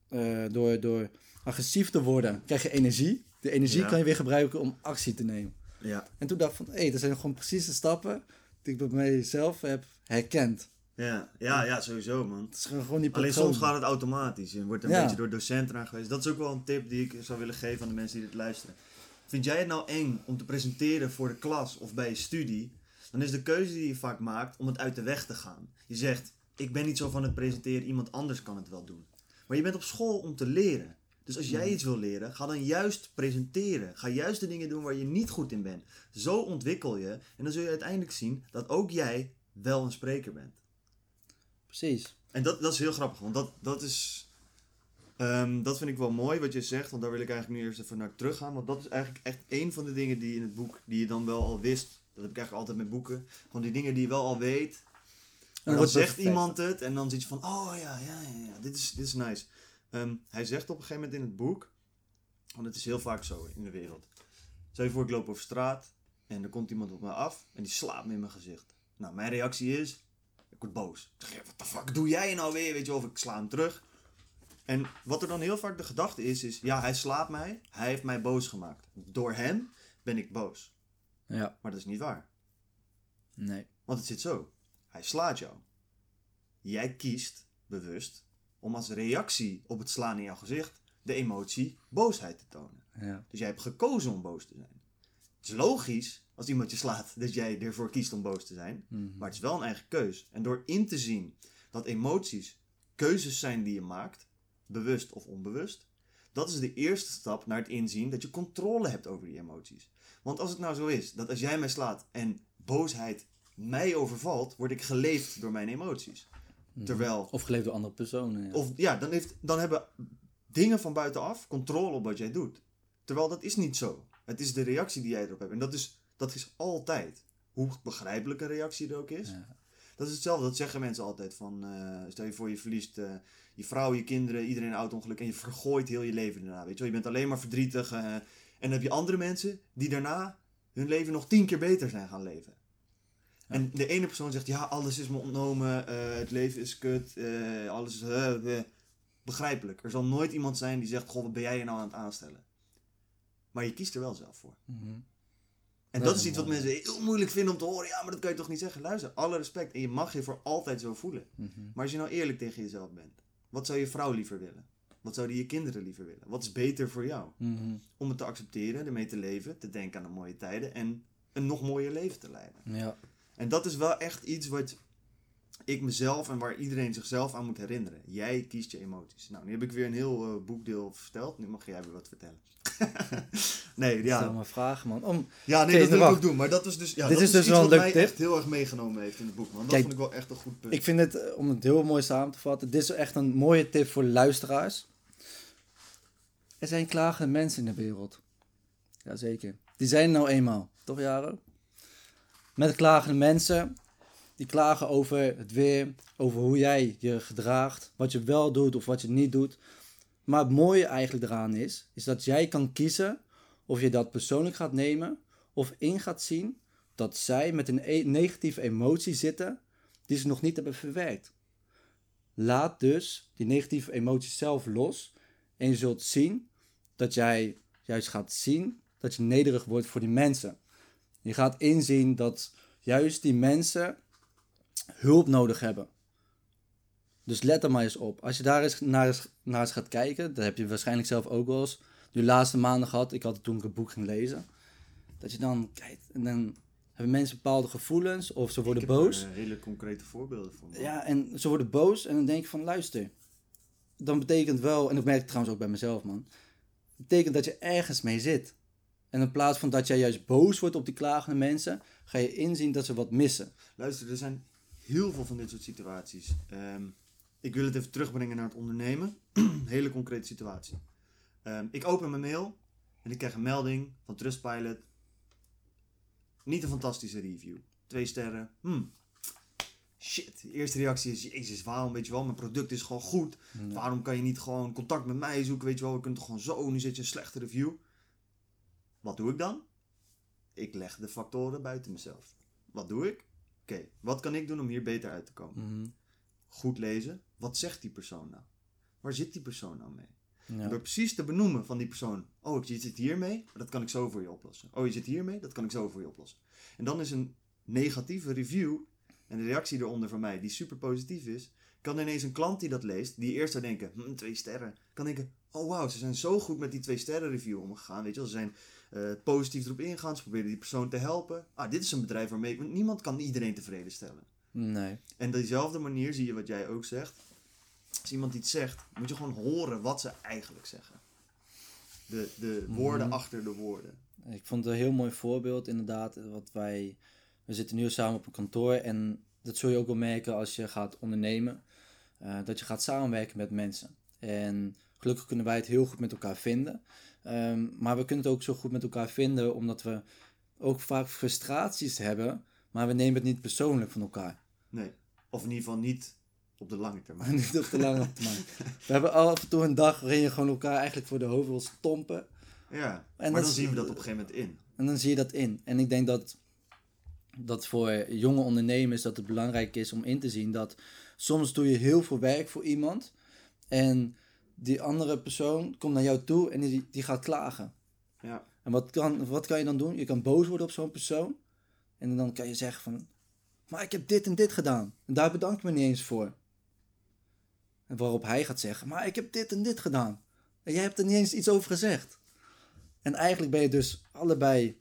Speaker 1: eh, door, door agressief te worden, krijg je energie. De energie
Speaker 2: Ja.
Speaker 1: kan je weer gebruiken om actie te nemen.
Speaker 2: Ja,
Speaker 1: En toen dacht ik van, hé, dat zijn gewoon precies de stappen die ik bij mijzelf heb herkend.
Speaker 2: ja, ja, ja sowieso man.
Speaker 1: Het is gewoon die
Speaker 2: Alleen soms gaat het automatisch en wordt een
Speaker 1: Ja.
Speaker 2: beetje door docenten aangewezen. Dat is ook wel een tip die ik zou willen geven aan de mensen die dit luisteren. Vind jij het nou eng om te presenteren voor de klas of bij je studie? Dan is de keuze die je vaak maakt om het uit de weg te gaan. Je zegt, ik ben niet zo van het presenteren, iemand anders kan het wel doen. Maar je bent op school om te leren. Dus als jij iets wil leren, ga dan juist presenteren. Ga juist de dingen doen waar je niet goed in bent. Zo ontwikkel je en dan zul je uiteindelijk zien dat ook jij wel een spreker bent.
Speaker 1: Precies.
Speaker 2: En dat, dat is heel grappig, want dat, dat is. ehm, dat vind ik wel mooi wat je zegt, want daar wil ik eigenlijk nu eerst even naar terug gaan. Want dat is eigenlijk echt een van de dingen die in het boek, die je dan wel al wist. Dat heb ik eigenlijk altijd met boeken. Gewoon die dingen die je wel al weet. Dan
Speaker 1: wordt
Speaker 2: zegt iemand het en dan zit je van, oh ja, ja, ja, ja dit, is, dit is nice. Ehm, hij zegt op een gegeven moment in het boek, want het is heel vaak zo in de wereld. Stel je voor, ik loop over straat en er komt iemand op me af en die slaat me in mijn gezicht. Nou, mijn reactie is, ik word boos. Ik zeg, wat de fuck doe jij nou weer? Weet je of ik sla hem terug. En wat er dan heel vaak de gedachte is, is, ja, hij slaat mij, hij heeft mij boos gemaakt. Door hem ben ik boos.
Speaker 1: Ja,
Speaker 2: Maar dat is niet waar.
Speaker 1: nee.
Speaker 2: Want het zit zo. Hij slaat jou. Jij kiest bewust om als reactie op het slaan in jouw gezicht de emotie boosheid te tonen.
Speaker 1: Ja.
Speaker 2: Dus jij hebt gekozen om boos te zijn. Het is logisch als iemand je slaat dat jij ervoor kiest om boos te zijn.
Speaker 1: Mhm.
Speaker 2: Maar het is wel een eigen keus. En door in te zien dat emoties keuzes zijn die je maakt, bewust of onbewust, dat is de eerste stap naar het inzien dat je controle hebt over die emoties. Want als het nou zo is dat als jij mij slaat en boosheid mij overvalt, word ik geleefd door mijn emoties. Terwijl,
Speaker 1: Of geleefd door andere personen. Ja.
Speaker 2: of ja, dan, heeft, dan hebben dingen van buitenaf controle op wat jij doet. Terwijl dat is niet zo. Het is de reactie die jij erop hebt. En dat is, dat is altijd. Hoe begrijpelijk een reactie er ook is.
Speaker 1: Ja.
Speaker 2: Dat is hetzelfde, dat zeggen mensen altijd van, eh, stel je voor je verliest eh, je vrouw, je kinderen, iedereen een auto-ongeluk en je vergooit heel je leven daarna, weet je wel. Je bent alleen maar verdrietig eh, en dan heb je andere mensen die daarna hun leven nog tien keer beter zijn gaan leven. En de ene persoon zegt, ja, alles is me ontnomen, eh, het leven is kut, eh, alles is... eh, begrijpelijk. Er zal nooit iemand zijn die zegt, goh, wat ben jij hier nou aan het aanstellen? Maar je kiest er wel zelf voor.
Speaker 1: Mhm.
Speaker 2: En
Speaker 1: Dat
Speaker 2: dat
Speaker 1: is
Speaker 2: iets wat mensen heel moeilijk vinden om te horen. Ja, maar dat kan je toch niet zeggen? Luister, alle respect. En je mag je voor altijd zo voelen.
Speaker 1: Mhm.
Speaker 2: Maar als je nou eerlijk tegen jezelf bent. Wat zou je vrouw liever willen? Wat zouden je kinderen liever willen? Wat is beter voor jou?
Speaker 1: Mhm.
Speaker 2: Om het te accepteren, ermee te leven, te denken aan de mooie tijden en een nog mooier leven te leiden.
Speaker 1: Ja.
Speaker 2: En dat is wel echt iets wat ik mezelf en waar iedereen zichzelf aan moet herinneren. Jij kiest je emoties. Nou, nu heb ik weer een heel eh, boekdeel verteld. Nu mag jij weer wat vertellen. nee,
Speaker 1: Stel
Speaker 2: ja.
Speaker 1: maar vragen, man. Om,
Speaker 2: Ja, nee, dat wil ik ook doen. Maar dat was dus, ja,
Speaker 1: Dit
Speaker 2: dat
Speaker 1: is dus
Speaker 2: iets
Speaker 1: wel een leuk
Speaker 2: mij
Speaker 1: tip.
Speaker 2: echt heel erg meegenomen heeft in het boek. Man. Dat vond ik wel echt een goed punt.
Speaker 1: ik vind het, eh, om het heel mooi samen te vatten, dit is echt een mooie tip voor luisteraars. Er zijn klagende mensen in de wereld. Jazeker. Die zijn nou eenmaal. Toch, Jaro? Met klagende mensen. Die klagen over het weer, over hoe jij je gedraagt, wat je wel doet of wat je niet doet. Maar het mooie eigenlijk eraan is, is dat jij kan kiezen of je dat persoonlijk gaat nemen of in gaat zien dat zij met een e- negatieve emotie zitten die ze nog niet hebben verwerkt. Laat dus die negatieve emoties zelf los en je zult zien dat jij juist gaat zien dat je nederig wordt voor die mensen. Je gaat inzien dat juist die mensen hulp nodig hebben. Dus let er maar eens op. Als je daar eens naar, eens, naar eens gaat kijken, dat heb je waarschijnlijk zelf ook wel eens de laatste maanden gehad. Ik had het toen ik het boek ging lezen. Dat je dan kijkt en dan hebben mensen bepaalde gevoelens of ze worden
Speaker 2: Ik heb
Speaker 1: boos.
Speaker 2: er, eh, hele concrete voorbeelden van.
Speaker 1: Ja, en ze worden boos en dan denk je van luister. Dan betekent wel, en dat merk ik trouwens ook bij mezelf man. betekent dat je ergens mee zit. En in plaats van dat jij juist boos wordt op die klagende mensen, ga je inzien dat ze wat missen.
Speaker 2: Luister, er zijn heel veel van dit soort situaties. Ehm, ik wil het even terugbrengen naar het ondernemen. hele concrete situatie. Ehm, ik open mijn mail en ik krijg een melding van Trustpilot. Niet een fantastische review. Twee sterren. Hmm. Shit, de eerste reactie is, jezus, waarom, weet je wel, mijn product is gewoon goed. Waarom kan je niet gewoon contact met mij zoeken, weet je wel, we kunnen toch gewoon zo, nu zet je een slechte review. Wat doe ik dan? Ik leg de factoren buiten mezelf. Wat doe ik? Oké, wat kan ik doen om hier beter uit te komen?
Speaker 1: Mhm.
Speaker 2: Goed lezen. Wat zegt die persoon nou? Waar zit die persoon nou mee?
Speaker 1: Ja.
Speaker 2: Door precies te benoemen van die persoon. Oh, je zit hiermee, maar dat kan ik zo voor je oplossen. Oh, je zit hiermee, dat kan ik zo voor je oplossen. En dan is een negatieve review en de reactie eronder van mij, die super positief is, kan ineens een klant die dat leest, die eerst zou denken, hm, twee sterren, kan denken, oh wauw, ze zijn zo goed met die twee sterren review omgegaan. Weet je wel, ze zijn eh, positief erop ingegaan, ze proberen die persoon te helpen. Ah, dit is een bedrijf waarmee, want niemand kan iedereen tevreden stellen.
Speaker 1: Nee.
Speaker 2: En dezelfde manier zie je wat jij ook zegt. Als iemand iets zegt, moet je gewoon horen wat ze eigenlijk zeggen. De, de woorden
Speaker 1: Mhm.
Speaker 2: achter de woorden.
Speaker 1: Ik vond het een heel mooi voorbeeld, inderdaad. Wat wij, we zitten nu samen op een kantoor en dat zul je ook wel merken als je gaat ondernemen. eh, dat je gaat samenwerken met mensen. En gelukkig kunnen wij het heel goed met elkaar vinden. Ehm, maar we kunnen het ook zo goed met elkaar vinden omdat we ook vaak frustraties hebben, maar we nemen het niet persoonlijk van elkaar.
Speaker 2: Nee. Of in ieder geval niet op de lange termijn.
Speaker 1: niet op de lange termijn. We hebben af en toe een dag waarin je gewoon elkaar eigenlijk voor de hoofd wil stompen.
Speaker 2: Ja,
Speaker 1: En
Speaker 2: maar dan zien we dat op een gegeven moment in.
Speaker 1: En dan zie je dat in. En ik denk dat, dat voor jonge ondernemers dat het belangrijk is om in te zien dat soms doe je heel veel werk voor iemand en die andere persoon komt naar jou toe en die, die gaat klagen.
Speaker 2: Ja.
Speaker 1: En wat kan, wat kan je dan doen? Je kan boos worden op zo'n persoon en dan kan je zeggen van, maar ik heb dit en dit gedaan en daar bedank ik me niet eens voor. En waarop hij gaat zeggen, maar ik heb dit en dit gedaan en jij hebt er niet eens iets over gezegd. En eigenlijk ben je dus allebei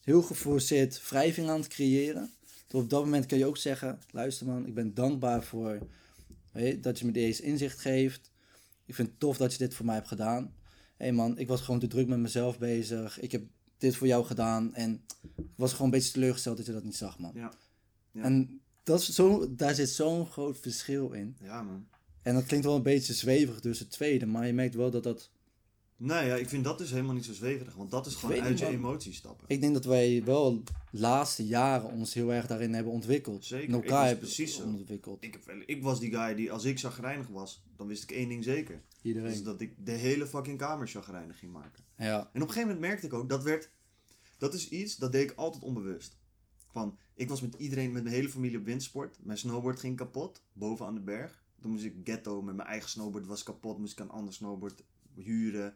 Speaker 1: heel geforceerd wrijving aan het creëren. Tot op dat moment kan je ook zeggen: luister man, ik ben dankbaar voor weet dat je me deze inzicht geeft. Ik vind het tof dat je dit voor mij hebt gedaan. Hé hey man, ik was gewoon te druk met mezelf bezig. Ik heb dit voor jou gedaan. En ik was gewoon een beetje teleurgesteld dat je dat niet zag, man.
Speaker 2: Ja. Ja.
Speaker 1: En dat is zo, daar zit zo'n groot verschil in.
Speaker 2: Ja, man.
Speaker 1: En dat klinkt wel een beetje zweverig dus het tweede. Maar je merkt wel dat dat
Speaker 2: Nee, ja, ik vind dat dus helemaal niet zo zweverig. Want dat is gewoon uit je emoties stappen.
Speaker 1: Ik denk dat wij wel de laatste jaren ons heel erg daarin hebben ontwikkeld.
Speaker 2: Zeker,
Speaker 1: En
Speaker 2: ik
Speaker 1: elkaar
Speaker 2: was
Speaker 1: hebben
Speaker 2: precies
Speaker 1: ontwikkeld.
Speaker 2: Ik, heb ik was die guy die, als ik chagrijnig was, dan wist ik één ding zeker.
Speaker 1: Iedereen.
Speaker 2: dat ik de hele fucking kamer chagrijnig ging maken.
Speaker 1: Ja,
Speaker 2: En op een gegeven moment merkte ik ook, dat werd, dat is iets, dat deed ik altijd onbewust. Van, ik was met iedereen, met mijn hele familie op windsport. Mijn snowboard ging kapot, boven aan de berg. Toen moest ik ghetto met mijn eigen snowboard, was kapot. Moest ik een ander snowboard huren.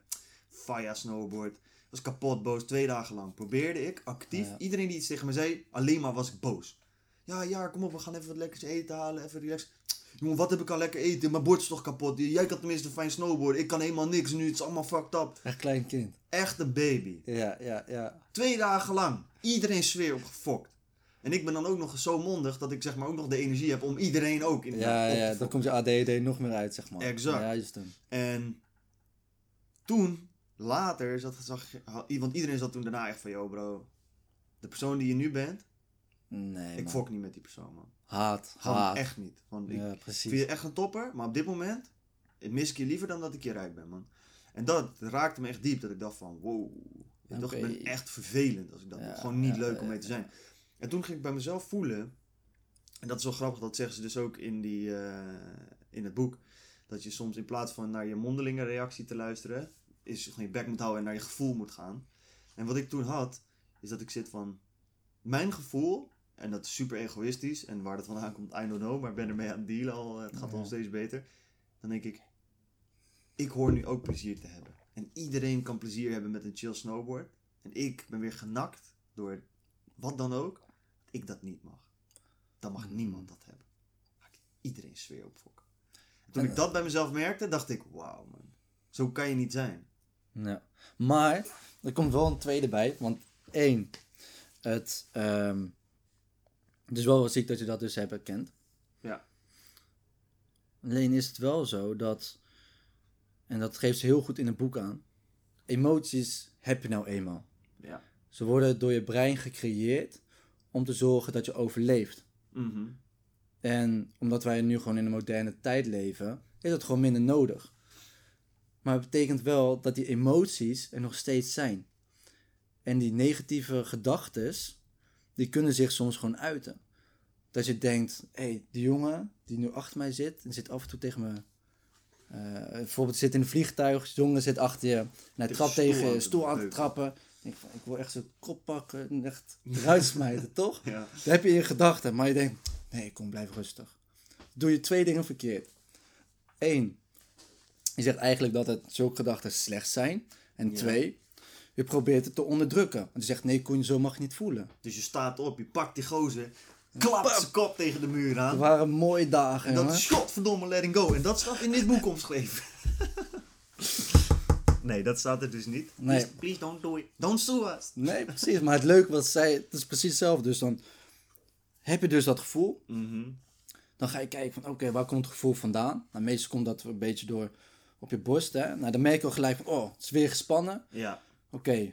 Speaker 2: Faya snowboard. Was kapot, boos, twee dagen lang. Probeerde ik actief,
Speaker 1: Ja.
Speaker 2: iedereen die iets tegen me zei, alleen maar was ik boos. Ja, ja, kom op, we gaan even wat lekkers eten halen, even relax. Jongen, wat heb ik al lekker eten? Mijn bord is toch kapot? Jij kan tenminste een fijn snowboard. Ik kan helemaal niks nu, het is allemaal fucked up.
Speaker 1: echt klein kind.
Speaker 2: Echt een baby.
Speaker 1: Ja, ja, ja.
Speaker 2: Twee dagen lang. Iedereen sfeer opgefokt. En ik ben dan ook nog zo mondig dat ik zeg maar ook nog de energie heb om iedereen ook in
Speaker 1: Ja,
Speaker 2: op te
Speaker 1: ja, dan komt je ADD nog meer uit, zeg maar.
Speaker 2: Exact.
Speaker 1: Ja, juist dan.
Speaker 2: En toen, later, zat, zag, want iedereen zat toen daarna echt van, yo bro, de persoon die je nu bent,
Speaker 1: Nee,
Speaker 2: ik
Speaker 1: man.
Speaker 2: fok niet met die persoon man.
Speaker 1: Haat,
Speaker 2: Gewoon
Speaker 1: haat.
Speaker 2: echt niet. Want ik
Speaker 1: Ja,
Speaker 2: vind je echt een topper, maar op dit moment mis ik je liever dan dat ik je rijk ben man. En dat raakte me echt diep, dat ik dacht van, wow, ik, dacht, ik ben echt vervelend als ik dat
Speaker 1: Ja.
Speaker 2: Gewoon niet
Speaker 1: ja,
Speaker 2: leuk om mee te zijn. En toen ging ik bij mezelf voelen, en dat is wel grappig, dat zeggen ze dus ook in, die, eh, in het boek, dat je soms in plaats van naar je mondelinge reactie te luisteren, is gewoon je bek moet houden en naar je gevoel moet gaan. En wat ik toen had, is dat ik zit van, mijn gevoel, en dat is super egoïstisch, en waar dat vandaan komt, I don't know, maar ik ben ermee aan het dealen al, het gaat
Speaker 1: Ja.
Speaker 2: al steeds beter. Dan denk ik, ik hoor nu ook plezier te hebben. En iedereen kan plezier hebben met een chill snowboard. En ik ben weer genakt door wat dan ook, dat ik dat niet mag. Dan mag
Speaker 1: Mhm.
Speaker 2: niemand dat hebben. Iedereen sfeer opfokken. En toen ik dat bij mezelf merkte, dacht ik, wauw man, zo kan je niet zijn.
Speaker 1: Ja. Maar, er komt wel een tweede bij. Want één, het, het is wel wel ziek dat je dat dus hebt erkend.
Speaker 2: Ja.
Speaker 1: Alleen is het wel zo dat, en dat geeft ze heel goed in het boek aan, emoties heb je nou eenmaal.
Speaker 2: Ja.
Speaker 1: Ze worden door je brein gecreëerd om te zorgen dat je overleeft.
Speaker 2: Mhm.
Speaker 1: En omdat wij nu gewoon in een moderne tijd leven, is het gewoon minder nodig. Maar het betekent wel dat die emoties er nog steeds zijn. En die negatieve gedachten, die kunnen zich soms gewoon uiten. Dat je denkt, hé, hey, die jongen die nu achter mij zit, die zit af en toe tegen me. eh, bijvoorbeeld zit in een vliegtuig, de jongen zit achter je en hij trapt tegen je stoel aan te trappen. Ik, ik wil echt zijn kop pakken en echt eruit smijten, toch?
Speaker 2: Ja.
Speaker 1: Dat heb je in je gedachten, maar je denkt, nee, kom, blijf rustig. Doe je twee dingen verkeerd. Eén, je zegt eigenlijk dat het zulke gedachten slecht zijn. En
Speaker 2: Ja.
Speaker 1: twee, je probeert het te onderdrukken. Want je zegt, nee Koen, zo mag je niet voelen.
Speaker 2: Dus je staat op, je pakt die gozer, klapt zijn kop tegen de muur
Speaker 1: Het
Speaker 2: aan.
Speaker 1: waren mooie dagen,
Speaker 2: En dat
Speaker 1: jongen.
Speaker 2: is godverdomme letting go. En dat staat in dit boek omschreven. nee, dat staat er dus niet.
Speaker 1: Nee.
Speaker 2: Please, please don't do it. Don't sue us.
Speaker 1: Nee, precies. Maar het leuke wat zij, het is precies hetzelfde. Dus dan heb je dus dat gevoel.
Speaker 2: Mhm.
Speaker 1: Dan ga je kijken van, oké, waar komt het gevoel vandaan? Nou, meestal komt dat een beetje door op je borst, hè. Nou, dan merk je al gelijk van, oh, het is weer gespannen.
Speaker 2: Ja.
Speaker 1: Oké,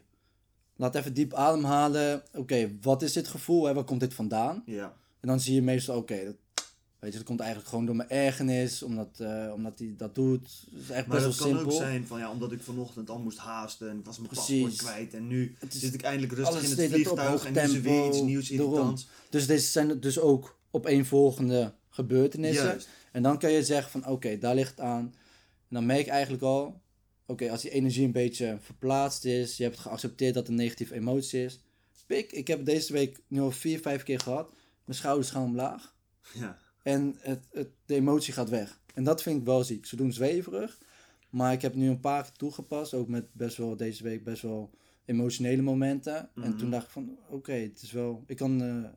Speaker 1: laat even diep ademhalen. Oké, wat is dit gevoel, hè? Waar komt dit vandaan?
Speaker 2: Ja.
Speaker 1: En dan zie je meestal, oké, dat, weet je, dat komt eigenlijk gewoon door mijn ergernis, omdat, eh, omdat hij dat doet. Het is echt
Speaker 2: Maar
Speaker 1: best
Speaker 2: dat
Speaker 1: wel
Speaker 2: kan
Speaker 1: simpel.
Speaker 2: ook zijn van ja, omdat ik vanochtend al moest haasten en ik was mijn
Speaker 1: Precies.
Speaker 2: paspoort kwijt en nu
Speaker 1: is-
Speaker 2: zit ik eindelijk rustig in het vliegtuig en nu is er weer iets nieuws irritants.
Speaker 1: Dus deze zijn dus ook opeenvolgende gebeurtenissen.
Speaker 2: Juist.
Speaker 1: En dan kan je zeggen van oké, daar ligt het aan. En dan merk je eigenlijk al, oké, als die energie een beetje verplaatst is, je hebt geaccepteerd dat het een negatieve emotie is. Pik, ik heb deze week nu al vier, vijf keer gehad. Mijn schouders gaan omlaag
Speaker 2: Ja.
Speaker 1: En het, het, de emotie gaat weg. En dat vind ik wel ziek. Ze doen zweverig, maar ik heb nu een paar keer toegepast, ook met best wel deze week best wel emotionele momenten. En
Speaker 2: Mhm.
Speaker 1: toen dacht ik van oké, het is wel, ik kan, eh, eh,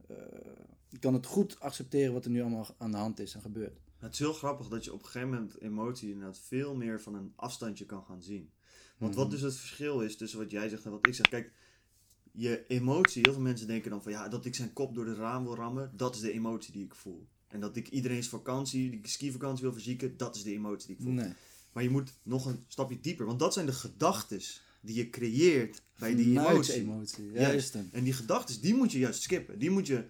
Speaker 1: ik kan het goed accepteren wat er nu allemaal aan de hand is en gebeurt.
Speaker 2: Het is heel grappig dat je op een gegeven moment emotie inderdaad veel meer van een afstandje kan gaan zien. Want
Speaker 1: Mhm.
Speaker 2: wat dus het verschil is tussen wat jij zegt en wat ik zeg. Kijk, je emotie, heel veel mensen denken dan van ja, dat ik zijn kop door de raam wil rammen, dat is de emotie die ik voel. En dat ik iedereen's vakantie, die skivakantie wil verzieken, dat is de emotie die ik voel.
Speaker 1: Nee.
Speaker 2: Maar je moet nog een stapje dieper, want dat zijn de gedachten die je creëert bij die
Speaker 1: Vanuit
Speaker 2: emotie.
Speaker 1: emotie.
Speaker 2: Juist. En die gedachten, die moet je juist skippen. Die moet je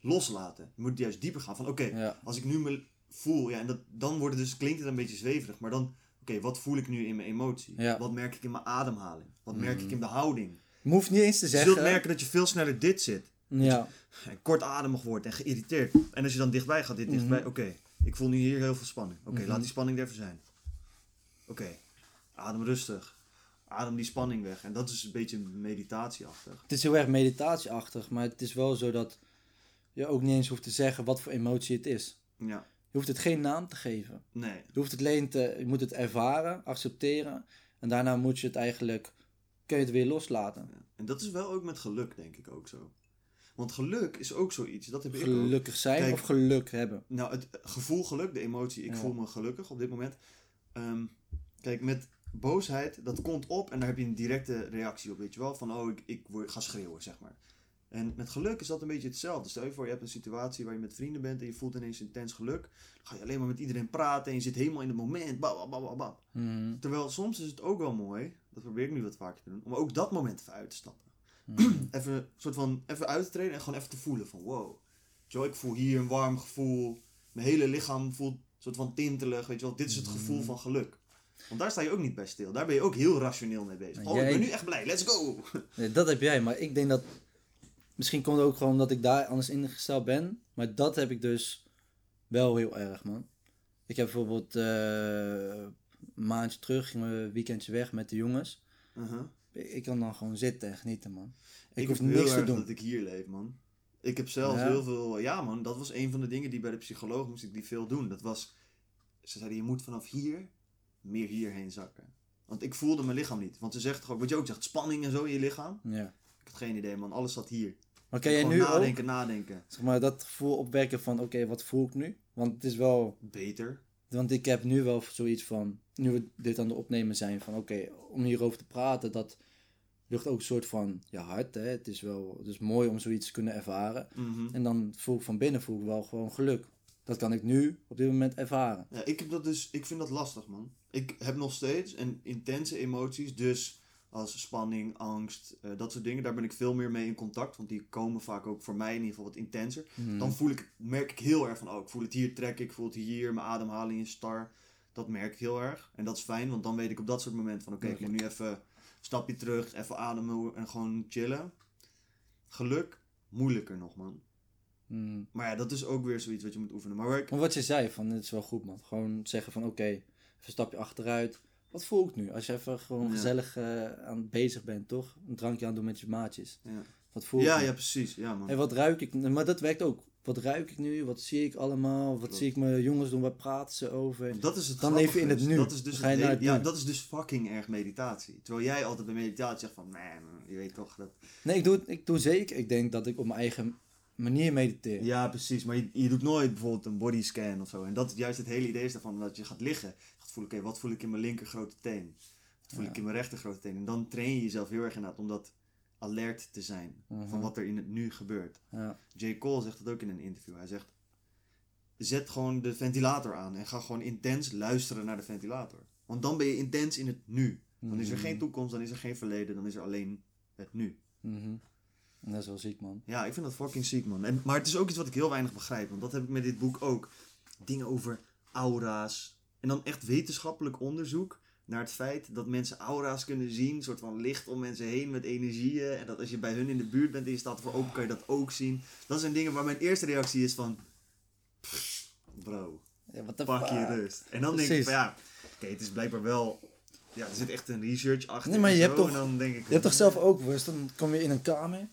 Speaker 2: loslaten. Je moet juist dieper gaan van oké,
Speaker 1: Ja.
Speaker 2: als ik nu me voel, ja, en dat, dan wordt het dus, klinkt het een beetje zweverig, maar dan, oké, wat voel ik nu in mijn emotie?
Speaker 1: Ja.
Speaker 2: Wat merk ik in mijn ademhaling? Wat merk ik in de houding?
Speaker 1: Je hoeft niet eens te
Speaker 2: Je
Speaker 1: zeggen.
Speaker 2: zult merken dat je veel sneller dit zit.
Speaker 1: Ja.
Speaker 2: En kortademig wordt en geïrriteerd. En als je dan dichtbij gaat, dit dichtbij,
Speaker 1: Mhm.
Speaker 2: oké, ik voel nu hier heel veel spanning. Oké,
Speaker 1: Mhm.
Speaker 2: laat die spanning er even zijn. Oké, adem rustig. Adem die spanning weg. En dat is een beetje meditatieachtig.
Speaker 1: Het is heel erg meditatieachtig, maar het is wel zo dat je ook niet eens hoeft te zeggen wat voor emotie het is.
Speaker 2: Ja,
Speaker 1: Je hoeft het geen naam te geven.
Speaker 2: nee.
Speaker 1: Je, hoeft het alleen te, je moet het ervaren, accepteren. En daarna moet je het eigenlijk, kun je het weer loslaten.
Speaker 2: En dat is wel ook met geluk, denk ik ook zo. Want geluk is ook zoiets. Dat heb ik ook.
Speaker 1: Gelukkig zijn
Speaker 2: Kijk.
Speaker 1: of geluk hebben.
Speaker 2: Nou, het gevoel geluk, de emotie, ik
Speaker 1: Ja.
Speaker 2: voel me gelukkig op dit moment. Ehm, kijk, met boosheid, dat komt op en daar heb je een directe reactie op, weet je wel. Van, oh, ik, ik word, ga schreeuwen, zeg maar. En met geluk is dat een beetje hetzelfde. Stel je voor, je hebt een situatie waar je met vrienden bent en je voelt ineens intens geluk. Dan ga je alleen maar met iedereen praten en je zit helemaal in het moment. Bam, bam, bam.
Speaker 1: Mhm.
Speaker 2: Terwijl soms is het ook wel mooi, dat probeer ik nu wat vaker te doen, om ook dat moment even uit te stappen.
Speaker 1: Mhm.
Speaker 2: Even, soort van, even uit te treden en gewoon even te voelen van wow. Wel, ik voel hier een warm gevoel. Mijn hele lichaam voelt een soort van tintelig. Weet je wel, dit is het gevoel van geluk. Want daar sta je ook niet bij stil. Daar ben je ook heel rationeel mee bezig.
Speaker 1: Maar
Speaker 2: Oh, ik ben nu echt blij. Let's go!
Speaker 1: Nee, dat heb jij, maar ik denk dat. Misschien komt het ook gewoon omdat ik daar anders ingesteld ben. Maar dat heb ik dus wel heel erg, man. Ik heb bijvoorbeeld eh, een maandje terug, gingen we een weekendje weg met de jongens.
Speaker 2: Uh-huh.
Speaker 1: Ik kan dan gewoon zitten en genieten, man. Ik,
Speaker 2: Ik,
Speaker 1: hoef niks te doen.
Speaker 2: dat ik hier leef, man. Ik heb zelfs
Speaker 1: Ja.
Speaker 2: heel veel... Ja, man, dat was een van de dingen die bij de psycholoog moest ik die veel doen. Dat was... Ze zeiden, je moet vanaf hier meer hierheen zakken. Want ik voelde mijn lichaam niet. Want ze zegt ook, wat je ook zegt, spanning en zo in je lichaam.
Speaker 1: Ja.
Speaker 2: Ik had geen idee, man. Alles zat hier.
Speaker 1: Maar kan jij
Speaker 2: Gewoon
Speaker 1: nu
Speaker 2: nadenken,
Speaker 1: ook
Speaker 2: nadenken.
Speaker 1: zeg maar, dat gevoel opwekken van, oké, wat voel ik nu? Want het is wel,
Speaker 2: Beter.
Speaker 1: Want ik heb nu wel zoiets van, nu we dit aan de opnemen zijn, van oké, om hierover te praten, dat lucht ook een soort van, ja, hard, hè. Het is wel, het is mooi om zoiets te kunnen ervaren.
Speaker 2: Mhm.
Speaker 1: En dan voel ik van binnen, voel ik wel gewoon geluk. Dat kan ik nu op dit moment ervaren.
Speaker 2: Ja, ik heb dat dus, ik vind dat lastig, man. Ik heb nog steeds een intense emoties, dus als spanning, angst, eh, dat soort dingen, daar ben ik veel meer mee in contact, want die komen vaak ook voor mij in ieder geval wat intenser.
Speaker 1: Mhm.
Speaker 2: Dan voel ik, merk ik heel erg van, oh, ik voel het hier trekken, ik voel het hier, mijn ademhaling is star. Dat merk ik heel erg. En dat is fijn, want dan weet ik op dat soort momenten van, oké, ik moet nu even een stapje terug, even ademen en gewoon chillen. Geluk, moeilijker nog, man.
Speaker 1: Mhm.
Speaker 2: Maar ja, dat is ook weer zoiets wat je moet oefenen. Maar waar ik
Speaker 1: Maar wat je zei, van het is wel goed man. Gewoon zeggen van oké, even een stapje achteruit. Wat voel ik nu? Als je even gewoon gezellig eh, aan bezig bent, toch? Een drankje aan doen met je maatjes.
Speaker 2: Ja,
Speaker 1: Wat voel ik
Speaker 2: ja,
Speaker 1: nu?
Speaker 2: ja, precies. Ja, man.
Speaker 1: En wat ruik ik? Maar dat werkt ook wat ruik ik nu? Wat zie ik allemaal? Wat
Speaker 2: Klopt.
Speaker 1: zie ik mijn jongens doen? Waar praten ze over?
Speaker 2: Dat is het
Speaker 1: Dan je in het nu.
Speaker 2: Dat is dus,
Speaker 1: ga je
Speaker 2: het
Speaker 1: het
Speaker 2: ja, dat is dus fucking erg meditatie. Terwijl jij altijd bij meditatie zegt van, man, je weet toch dat...
Speaker 1: Nee, ik doe, het- ik doe zeker. Ik denk dat ik op mijn eigen manier mediteer.
Speaker 2: Ja, precies. Maar je, je doet nooit bijvoorbeeld een bodyscan of zo. En dat is juist het hele idee is daarvan dat je gaat liggen. Je gaat voelen, oké, wat voel ik in mijn linker grote teen? Wat voel
Speaker 1: Ja.
Speaker 2: ik in mijn rechter grote teen? En dan train je jezelf heel erg inderdaad om dat alert te zijn.
Speaker 1: Mhm.
Speaker 2: Van wat er in het nu gebeurt.
Speaker 1: Ja.
Speaker 2: J. Cole zegt dat ook in een interview. Hij zegt, zet gewoon de ventilator aan en ga gewoon intens luisteren naar de ventilator. Want dan ben je intens in het nu. Dan is er
Speaker 1: Mhm.
Speaker 2: geen toekomst, dan is er geen verleden, dan is er alleen het nu.
Speaker 1: Mhm. Dat is wel ziek, man.
Speaker 2: Ja, ik vind dat fucking ziek, man. En, maar het is ook iets wat ik heel weinig begrijp. Want dat heb ik met dit boek ook. Dingen over aura's. En dan echt wetenschappelijk onderzoek naar het feit dat mensen aura's kunnen zien. Een soort van licht om mensen heen met energieën. En dat als je bij hun in de buurt bent en je staat voor open, kan je dat ook zien. Dat zijn dingen waar mijn eerste reactie is van... pff, Bro,
Speaker 1: Ja, wat
Speaker 2: pak je rust. En dan denk ik van ja, oké, het is blijkbaar wel... Ja, er zit echt een research achter.
Speaker 1: Nee, maar
Speaker 2: en
Speaker 1: je
Speaker 2: zo,
Speaker 1: hebt toch-
Speaker 2: en dan denk ik,
Speaker 1: Je hebt toch zelf ook worst? Dan kom je in een kamer.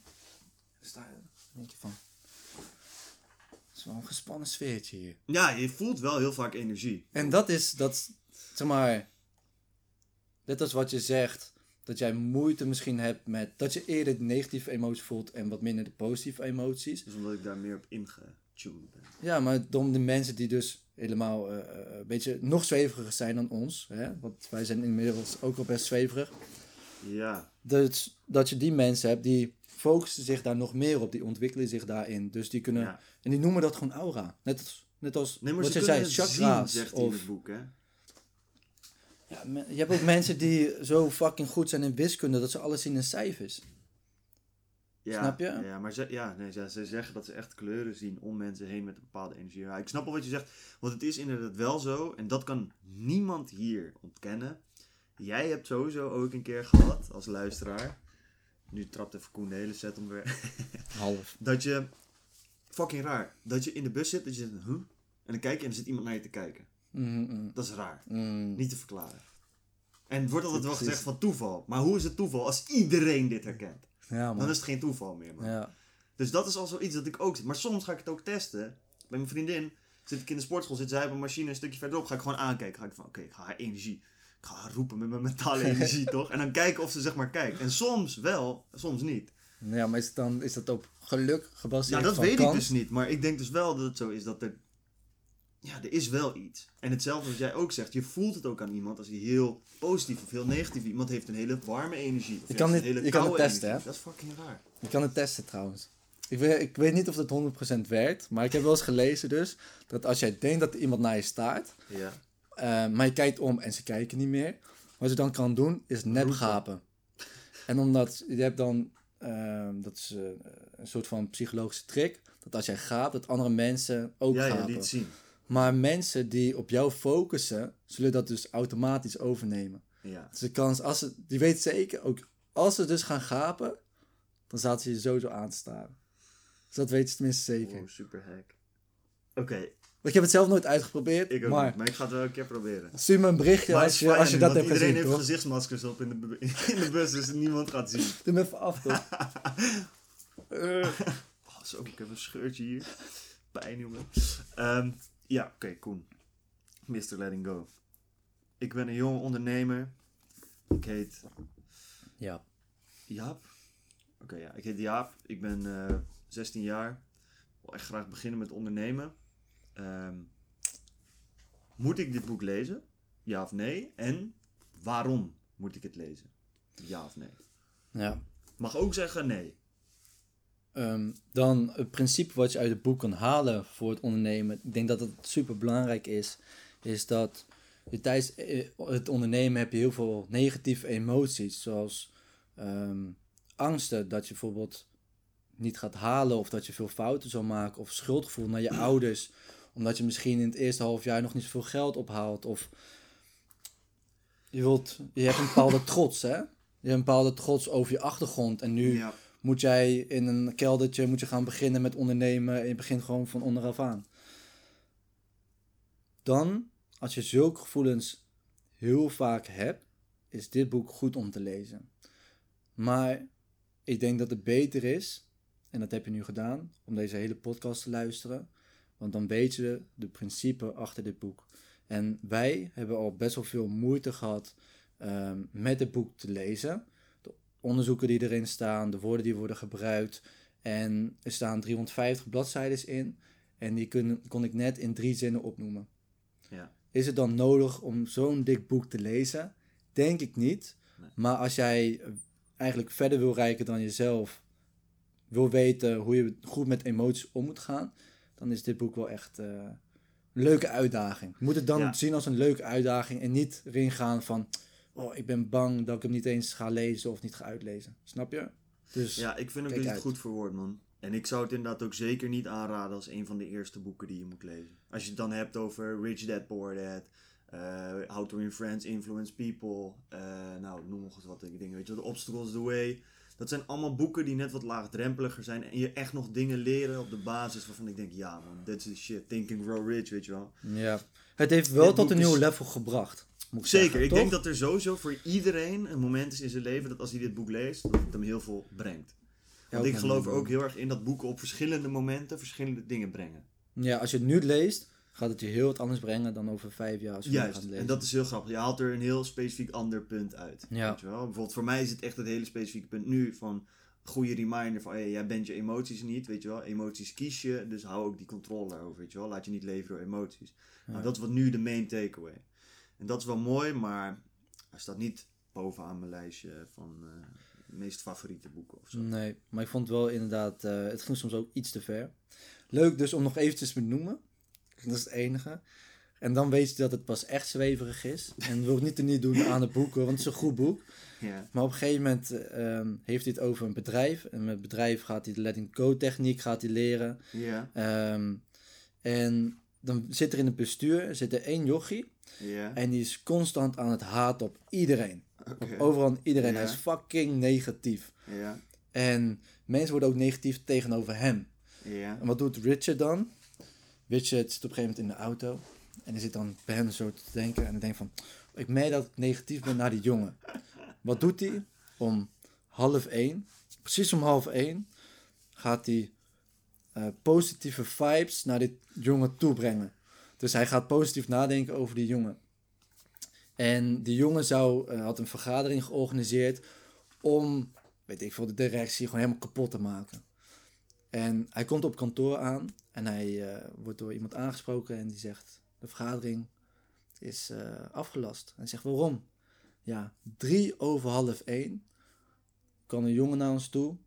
Speaker 1: Sta denk je van. Het is wel een gespannen sfeertje hier.
Speaker 2: Ja, je voelt wel heel vaak energie.
Speaker 1: En dat is, dat, zeg maar. Net als wat je zegt. Dat jij moeite misschien hebt met. Dat je eerder de negatieve emoties voelt en wat minder de positieve emoties.
Speaker 2: Dus omdat ik daar meer op ingetuned ben.
Speaker 1: Ja, maar om de mensen die dus helemaal eh, eh, een beetje nog zweveriger zijn dan ons. Hè? Want wij zijn inmiddels ook al best zweverig.
Speaker 2: Ja,
Speaker 1: Dus dat je die mensen hebt die focussen zich daar nog meer op. Die ontwikkelen zich daarin. Dus die kunnen.
Speaker 2: ja.
Speaker 1: En die noemen dat gewoon aura. Net als, net als
Speaker 2: Nee,
Speaker 1: wat
Speaker 2: ze
Speaker 1: je zei, chakra's.
Speaker 2: zien, zegt hij in
Speaker 1: of,
Speaker 2: het boek, hè?
Speaker 1: ja, me- je hebt ook mensen die zo fucking goed zijn in wiskunde dat ze alles zien in cijfers.
Speaker 2: Ja,
Speaker 1: Snap je?
Speaker 2: Ja, maar ze, ja, nee, ze, ze zeggen dat ze echt kleuren zien om mensen heen met een bepaalde energie. Ja, ik snap wel wat je zegt, want het is inderdaad wel zo, en dat kan niemand hier ontkennen. Jij hebt sowieso ook een keer gehad, als luisteraar, nu trapt even Koen de hele set omver,
Speaker 1: Half.
Speaker 2: dat je, fucking raar, dat je in de bus zit, dat je zegt, huh? En dan kijk je en er zit iemand naar je te kijken.
Speaker 1: Mhm, mhm.
Speaker 2: Dat is raar.
Speaker 1: Mm.
Speaker 2: Niet te verklaren. En het wordt altijd wel gezegd van toeval. Maar hoe is het toeval als iedereen dit herkent?
Speaker 1: Ja,
Speaker 2: Dan
Speaker 1: man.
Speaker 2: is het geen toeval meer, man.
Speaker 1: Ja.
Speaker 2: Dus dat is al zoiets dat ik ook... Maar soms ga ik het ook testen. Bij mijn vriendin zit ik in de sportschool, zit zij op een machine een stukje verderop. Ga ik gewoon aankijken. Ga ik van, oké, ik ga haar energie... Ik ga roepen met mijn mentale energie, toch? En dan kijken of ze zeg maar kijkt. En soms wel, soms niet.
Speaker 1: ja, maar is, het dan, is dat op geluk gebaseerd?
Speaker 2: Ja, dat
Speaker 1: van
Speaker 2: weet
Speaker 1: kans?
Speaker 2: ik dus niet. Maar ik denk dus wel dat het zo is dat er... Ja, er is wel iets. En hetzelfde wat jij ook zegt. Je voelt het ook aan iemand als hij heel positief of heel negatief... Iemand heeft een hele warme energie. Of
Speaker 1: Je kan
Speaker 2: een
Speaker 1: dit-
Speaker 2: hele
Speaker 1: je kan het testen,
Speaker 2: energie.
Speaker 1: hè?
Speaker 2: Dat is fucking raar.
Speaker 1: Je kan het testen trouwens. Ik weet, ik weet niet of het 100% werkt, maar ik heb wel eens gelezen dus, dat als jij denkt dat iemand naar je staart,
Speaker 2: Ja.
Speaker 1: Eh, maar je kijkt om en ze kijken niet meer, wat je dan kan doen is nep
Speaker 2: Roepen.
Speaker 1: gapen. En omdat, je hebt dan, eh, dat is eh, een soort van psychologische trick, dat als jij gaat, dat andere mensen ook
Speaker 2: Ja, je
Speaker 1: gapen.
Speaker 2: liet zien.
Speaker 1: Maar mensen die op jou focussen, zullen dat dus automatisch overnemen.
Speaker 2: Ja.
Speaker 1: Dus de kans, als ze, die weet zeker, ook als ze dus gaan gapen, dan zaten ze je sowieso aan te staren. Dus dat weten ze tenminste zeker.
Speaker 2: Oh, super hack. Oké,
Speaker 1: ik heb het zelf nooit uitgeprobeerd,
Speaker 2: ik ook
Speaker 1: maar
Speaker 2: niet. Maar ik ga het wel een keer proberen.
Speaker 1: stuur me een berichtje als je, als je dat hebt
Speaker 2: iedereen
Speaker 1: gezien,
Speaker 2: heeft
Speaker 1: toch?
Speaker 2: gezichtsmaskers op in de, in de bus, dus niemand gaat zien.
Speaker 1: Doe me even af, toch? Eh,
Speaker 2: Oh, zo, ik heb een scheurtje hier. Pijn, jongen. Ehm, ja, oké, Koen. Mr. Letting Go. Ik ben een jonge ondernemer. Ik heet
Speaker 1: ja.
Speaker 2: Jaap. Oké, ja, ik heet Jaap. Ik ben eh 16 jaar. Ik wil echt graag beginnen met ondernemen. Ehm, moet ik dit boek lezen? Ja of nee? En waarom moet ik het lezen? Ja of nee?
Speaker 1: ja.
Speaker 2: Mag ook zeggen nee.
Speaker 1: Ehm, dan het principe wat je uit het boek kan halen voor het ondernemen. Ik denk dat het super belangrijk is. Is dat je tijdens eh, het ondernemen heb je heel veel negatieve emoties. Zoals ehm, angsten dat je bijvoorbeeld niet gaat halen. Of dat je veel fouten zal maken. Of schuldgevoel naar je ouders. Omdat je misschien in het eerste half jaar nog niet zoveel geld ophaalt. Of je, wilt, je hebt een bepaalde trots hè. Je hebt een bepaalde trots over je achtergrond. En nu
Speaker 2: Ja.
Speaker 1: moet jij in een keldertje moet je gaan beginnen met ondernemen. En je begint gewoon van onderaf aan. Dan, als je zulke gevoelens heel vaak hebt, is dit boek goed om te lezen. Maar ik denk dat het beter is, en dat heb je nu gedaan, om deze hele podcast te luisteren. Want dan weet je de principe achter dit boek. En wij hebben al best wel veel moeite gehad ehm, met het boek te lezen. De onderzoeken die erin staan, de woorden die worden gebruikt. En er staan 350 bladzijden in. En die kun, kon ik net in drie zinnen opnoemen.
Speaker 2: Ja.
Speaker 1: Is het dan nodig om zo'n dik boek te lezen? Denk ik niet.
Speaker 2: Nee.
Speaker 1: Maar als jij eigenlijk verder wil reiken dan jezelf, wil weten hoe je goed met emoties om moet gaan, dan is dit boek wel echt eh, een leuke uitdaging. Moet het dan
Speaker 2: Ja.
Speaker 1: zien als een leuke uitdaging en niet erin gaan van, oh, ik ben bang dat ik hem niet eens ga lezen of niet ga uitlezen. Snap je? Dus
Speaker 2: Ja, ik vind je het
Speaker 1: uit.
Speaker 2: goed verwoord, man. En ik zou het inderdaad ook zeker niet aanraden als een van de eerste boeken die je moet lezen. Als je het dan hebt over Rich Dad Poor Dad, eh, How to Influence Influence People, eh, nou, noem nog eens wat dingen, weet je The Obstacles the Way. Dat zijn allemaal boeken die net wat laagdrempeliger zijn en je echt nog dingen leren op de basis waarvan ik denk, ja man, that's the shit, Think and Grow Rich, weet je wel.
Speaker 1: ja. Het heeft wel
Speaker 2: Dit
Speaker 1: tot een nieuw
Speaker 2: is-
Speaker 1: level gebracht.
Speaker 2: Zeker,
Speaker 1: zeggen,
Speaker 2: ik
Speaker 1: toch?
Speaker 2: denk dat er sowieso voor iedereen een moment is in zijn leven dat als hij dit boek leest, dat het hem heel veel brengt. Want ik geloof
Speaker 1: moment.
Speaker 2: ook heel erg in dat boeken op verschillende momenten verschillende dingen brengen.
Speaker 1: Ja, als je het nu leest, gaat het je heel wat anders brengen dan over vijf jaar als je gaat
Speaker 2: Juist,
Speaker 1: lezen.
Speaker 2: en dat is heel grappig. Je haalt er een heel specifiek ander punt uit.
Speaker 1: Ja.
Speaker 2: Weet je wel? Bijvoorbeeld voor mij is het echt het hele specifieke punt nu van goede reminder van hey, jij bent je emoties niet, weet je wel. Emoties kies je, dus hou ook die controle over, weet je wel. Laat je niet leven door emoties. Nou,
Speaker 1: Ja.
Speaker 2: dat is wat nu de main takeaway. En dat is wel mooi, maar hij staat niet bovenaan mijn lijstje van eh, meest favoriete boeken of zo.
Speaker 1: Nee, maar ik vond wel inderdaad, eh, het ging soms ook iets te ver. Leuk dus om nog eventjes te benoemen. Dat is het enige. En dan weet je dat het pas echt zweverig is. En wil ik niet te niet doen aan het boek, hoor, want het is een goed boek.
Speaker 2: Ja.
Speaker 1: Maar op een gegeven moment eh, ehm, heeft hij het over een bedrijf. En met het bedrijf gaat hij de letting go techniek gaat hij leren.
Speaker 2: Ja,
Speaker 1: Ehm, en dan zit er in het bestuur zit er één jochie.
Speaker 2: ja.
Speaker 1: En die is constant aan het haten op iedereen. Op overal iedereen. Hij is fucking negatief. En mensen worden ook negatief tegenover hem. En wat doet Richard dan? Richard zit op een gegeven moment in de auto. En hij zit dan bij hem zo te denken. En hij denkt van, ik merk dat ik negatief ben naar die jongen. Wat doet hij? Om half één, precies om half één, gaat hij eh, positieve vibes naar dit jongen toe brengen. Dus hij gaat positief nadenken over die jongen. En die jongen zou, eh, had een vergadering georganiseerd om, weet ik veel, de directie gewoon helemaal kapot te maken. En hij komt op kantoor aan en hij eh, wordt door iemand aangesproken en die zegt: De vergadering is eh, afgelast. En hij zegt: Waarom? Ja, drie over half één kwam een jongen naar ons toe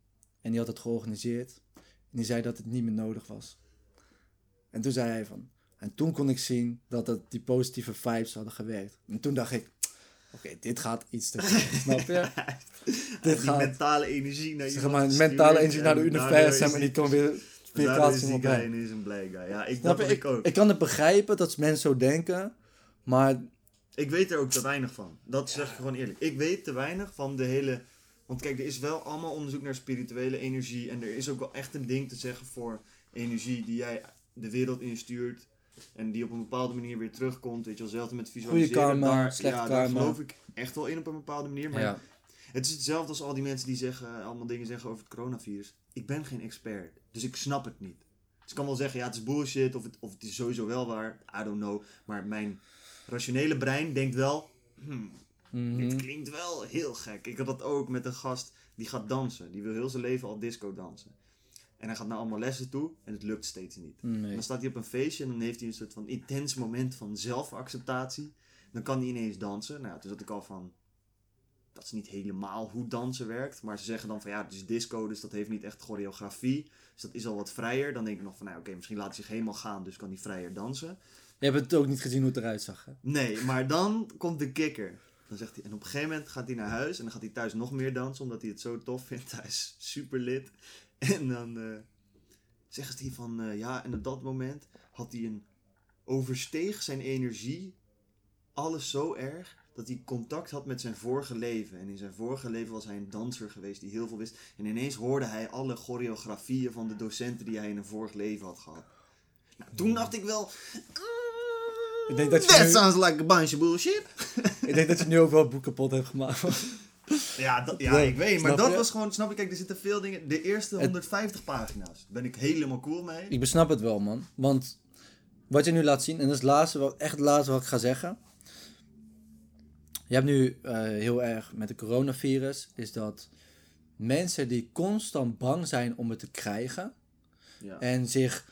Speaker 1: en die had het georganiseerd. En die zei dat het niet meer nodig was. En toen zei hij van. En toen kon ik zien dat het, die positieve vibes hadden gewerkt. En toen dacht ik: Oké, dit gaat iets te ver. snap je?
Speaker 2: die
Speaker 1: gaat-
Speaker 2: mentale energie naar
Speaker 1: Zeg
Speaker 2: iemand
Speaker 1: maar, mentale energie naar de universum en
Speaker 2: die-
Speaker 1: kan weer weerkaatsen
Speaker 2: is die guy ineens een blij guy. Ja, ik,
Speaker 1: Snap
Speaker 2: dat ik,
Speaker 1: Ik,
Speaker 2: ook.
Speaker 1: ik kan het begrijpen dat mensen zo denken, maar
Speaker 2: Ik weet er ook te weinig van. Dat zeg ik gewoon eerlijk. Ik weet te weinig van de hele... Want kijk, er is wel allemaal onderzoek naar spirituele energie. En er is ook wel echt een ding te zeggen voor energie die jij de wereld instuurt. En die op een bepaalde manier weer terugkomt. Weet je wel, zelfs met visualiseren.
Speaker 1: karma,
Speaker 2: daar,
Speaker 1: slechte
Speaker 2: ja, daar
Speaker 1: karma.
Speaker 2: geloof ik echt wel in op een bepaalde manier. Maar
Speaker 1: ja.
Speaker 2: het is hetzelfde als al die mensen die zeggen, allemaal dingen zeggen over het coronavirus. Ik ben geen expert, dus ik snap het niet. Dus ik kan wel zeggen, ja, het is bullshit of het, of het is sowieso wel waar. I don't know. Maar mijn rationele brein denkt wel, hmm,
Speaker 1: Mhm.
Speaker 2: dit klinkt wel heel gek. Ik had dat ook met een gast die gaat dansen. Die wil heel zijn leven al disco dansen. En hij gaat naar allemaal lessen toe en het lukt steeds niet.
Speaker 1: Nee.
Speaker 2: dan staat hij op een feestje en dan heeft hij een soort van intens moment van zelfacceptatie. Dan kan hij ineens dansen. Nou, toen zat ik al van. Dat is niet helemaal hoe dansen werkt. Maar ze zeggen dan van ja, het is disco, dus dat heeft niet echt choreografie. Dus dat is al wat vrijer. Dan denk ik nog van nou, oké, misschien laat hij zich helemaal gaan, dus kan hij vrijer dansen.
Speaker 1: Je hebt het ook niet gezien hoe het eruit zag. Hè?
Speaker 2: Nee, maar dan komt de kikker. Dan zegt hij, en op een gegeven moment gaat hij naar huis en dan gaat hij thuis nog meer dansen, omdat hij het zo tof vindt. Hij is super lid. En dan eh zegt hij van, eh, ja, en op dat moment had hij een, oversteeg zijn energie alles zo erg dat hij contact had met zijn vorige leven. En in zijn vorige leven was hij een danser geweest die heel veel wist. En ineens hoorde hij alle choreografieën van de docenten die hij in een vorig leven had gehad. Nou, toen dacht ik wel...
Speaker 1: Ik denk dat je
Speaker 2: That
Speaker 1: nu-
Speaker 2: sounds like a bunch of bullshit.
Speaker 1: Ik denk dat je nu ook wel het boek kapot hebt gemaakt.
Speaker 2: Ja, dat, ja ik weet, maar
Speaker 1: snap
Speaker 2: dat
Speaker 1: je?
Speaker 2: was gewoon, snap je, kijk, er zitten veel dingen. De eerste
Speaker 1: Het-
Speaker 2: 150 pagina's, daar ben ik helemaal cool mee.
Speaker 1: Ik besnap het wel, man. Want wat je nu laat zien, en dat is het laatste, wat, echt het laatste wat ik ga zeggen. Je hebt nu eh, heel erg met het coronavirus, is dat mensen die constant bang zijn om het te krijgen
Speaker 2: Ja.
Speaker 1: en zich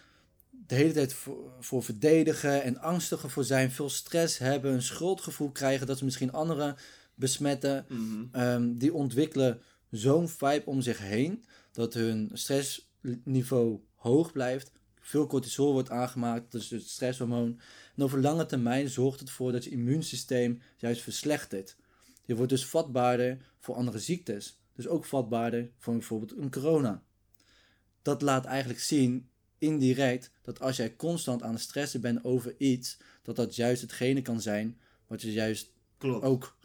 Speaker 1: de hele tijd voor, voor verdedigen en angstiger voor zijn, veel stress hebben, een schuldgevoel krijgen dat ze misschien anderen besmetten,
Speaker 2: Mhm.
Speaker 1: Ehm, die ontwikkelen zo'n vibe om zich heen dat hun stressniveau hoog blijft. Veel cortisol wordt aangemaakt, dus het stresshormoon. En over lange termijn zorgt het ervoor dat je immuunsysteem juist verslechtert. Je wordt dus vatbaarder voor andere ziektes. Dus ook vatbaarder voor bijvoorbeeld een corona. Dat laat eigenlijk zien, indirect, dat als jij constant aan het stressen bent over iets, dat dat juist hetgene kan zijn wat je juist
Speaker 2: Klopt.
Speaker 1: ook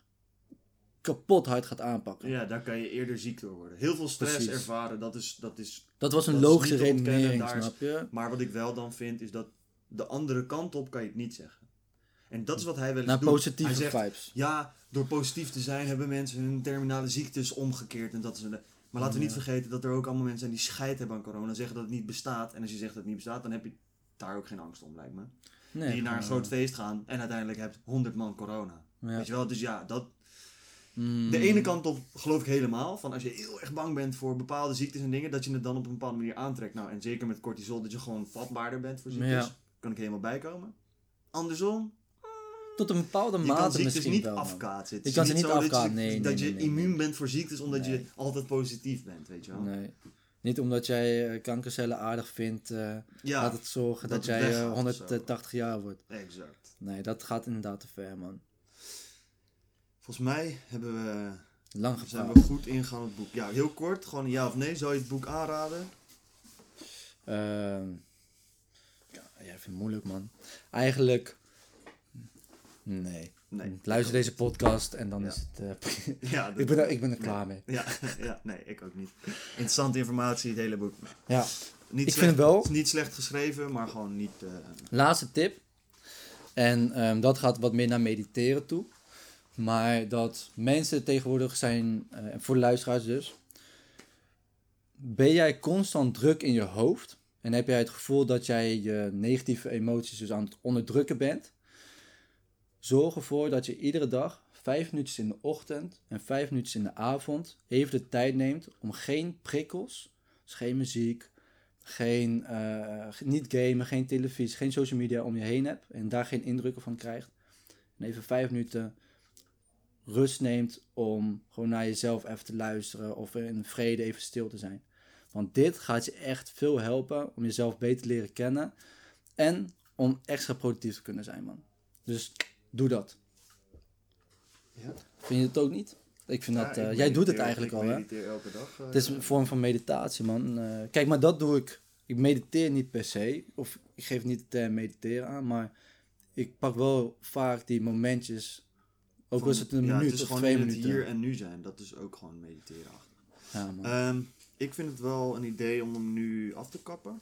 Speaker 1: kapot hard gaat aanpakken.
Speaker 2: Ja, daar kan je eerder ziek door worden. Heel veel stress
Speaker 1: Precies.
Speaker 2: ervaren, dat is, dat is...
Speaker 1: Dat was een
Speaker 2: Dat
Speaker 1: logische redenering, snap je?
Speaker 2: Maar wat ik wel dan vind, is dat de andere kant op kan je het niet zeggen. En dat is wat hij wel eens
Speaker 1: Naar
Speaker 2: doet.
Speaker 1: positieve
Speaker 2: zegt,
Speaker 1: vibes.
Speaker 2: Ja, door positief te zijn hebben mensen hun terminale ziektes omgekeerd. En dat is een, maar laten we niet
Speaker 1: Ja.
Speaker 2: vergeten dat er ook allemaal mensen zijn die scheid hebben aan corona. Zeggen dat het niet bestaat. En als je zegt dat het niet bestaat, dan heb je daar ook geen angst om, lijkt me.
Speaker 1: Nee,
Speaker 2: die naar een groot feest gaan en uiteindelijk hebt 100 man corona.
Speaker 1: ja.
Speaker 2: Weet je wel? Dus ja, dat,
Speaker 1: Mm,
Speaker 2: de ene kant op geloof ik helemaal. Van als je heel erg bang bent voor bepaalde ziektes en dingen, dat je het dan op een bepaalde manier aantrekt. Nou, en zeker met cortisol, dat je gewoon vatbaarder bent voor ziektes.
Speaker 1: Ja.
Speaker 2: Kan ik helemaal bijkomen. Andersom,
Speaker 1: Tot een bepaalde
Speaker 2: je kan
Speaker 1: mate
Speaker 2: ziektes
Speaker 1: misschien
Speaker 2: niet
Speaker 1: wel.
Speaker 2: afkaatsen. Het
Speaker 1: Je
Speaker 2: is
Speaker 1: kan ze niet
Speaker 2: zo dat je-
Speaker 1: afkaatsen, nee,
Speaker 2: Dat je
Speaker 1: nee,
Speaker 2: immuun bent voor ziektes omdat je altijd positief bent, weet je wel.
Speaker 1: Nee. Niet omdat jij eh, kankercellen aardig vindt, eh
Speaker 2: Ja,
Speaker 1: laat het zorgen
Speaker 2: dat
Speaker 1: dat, jij eh,
Speaker 2: weggaat of
Speaker 1: 180 jaar wordt.
Speaker 2: exact.
Speaker 1: Nee, dat gaat inderdaad te ver, man.
Speaker 2: Volgens mij hebben we,
Speaker 1: Lang
Speaker 2: zijn we goed ingegaan op het boek. Ja, heel kort, gewoon ja of nee. Zou je het boek aanraden?
Speaker 1: Ehm, ja, jij vindt het moeilijk, man. Eigenlijk, nee.
Speaker 2: Nee.
Speaker 1: Luister deze podcast en dan
Speaker 2: Ja.
Speaker 1: is het... eh,
Speaker 2: Ja,
Speaker 1: ik, ben er, ik ben er klaar mee.
Speaker 2: Ja, ja, nee, ik ook niet. Interessante informatie, het hele boek.
Speaker 1: Ja,
Speaker 2: Niet
Speaker 1: Ik
Speaker 2: slecht,
Speaker 1: vind wel-
Speaker 2: het is niet slecht geschreven, maar gewoon niet... eh,
Speaker 1: Laatste tip. En ehm, dat gaat wat meer naar mediteren toe. Maar dat mensen tegenwoordig zijn, eh, voor de luisteraars dus. Ben jij constant druk in je hoofd? En heb jij het gevoel dat jij je negatieve emoties dus aan het onderdrukken bent? Zorg ervoor dat je iedere dag vijf minuutjes in de ochtend en vijf minuutjes in de avond even de tijd neemt om geen prikkels, dus geen muziek, geen, eh, niet gamen, geen televisie, geen social media om je heen hebt en daar geen indrukken van krijgt. En even vijf minuten rust neemt om gewoon naar jezelf even te luisteren of in vrede even stil te zijn. Want dit gaat je echt veel helpen om jezelf beter te leren kennen en om extra productief te kunnen zijn, man. Dus doe dat.
Speaker 2: Ja.
Speaker 1: Vind je het ook niet? Ik vind
Speaker 2: ja,
Speaker 1: dat,
Speaker 2: ik
Speaker 1: eh, jij doet het eigenlijk al, hè?
Speaker 2: mediteer elke dag. eh,
Speaker 1: Het is een vorm van meditatie, man. Eh, kijk, maar dat doe ik. Ik mediteer niet per se. Of ik geef niet de term mediteren aan. Maar ik pak wel vaak die momentjes. Ook
Speaker 2: van-
Speaker 1: is het een
Speaker 2: ja,
Speaker 1: minuut
Speaker 2: het is
Speaker 1: of
Speaker 2: gewoon
Speaker 1: twee
Speaker 2: in
Speaker 1: minuten.
Speaker 2: het hier en nu zijn. Dat is ook gewoon mediteren achter.
Speaker 1: Ja, man.
Speaker 2: Ehm, ik vind het wel een idee om hem nu af te kappen.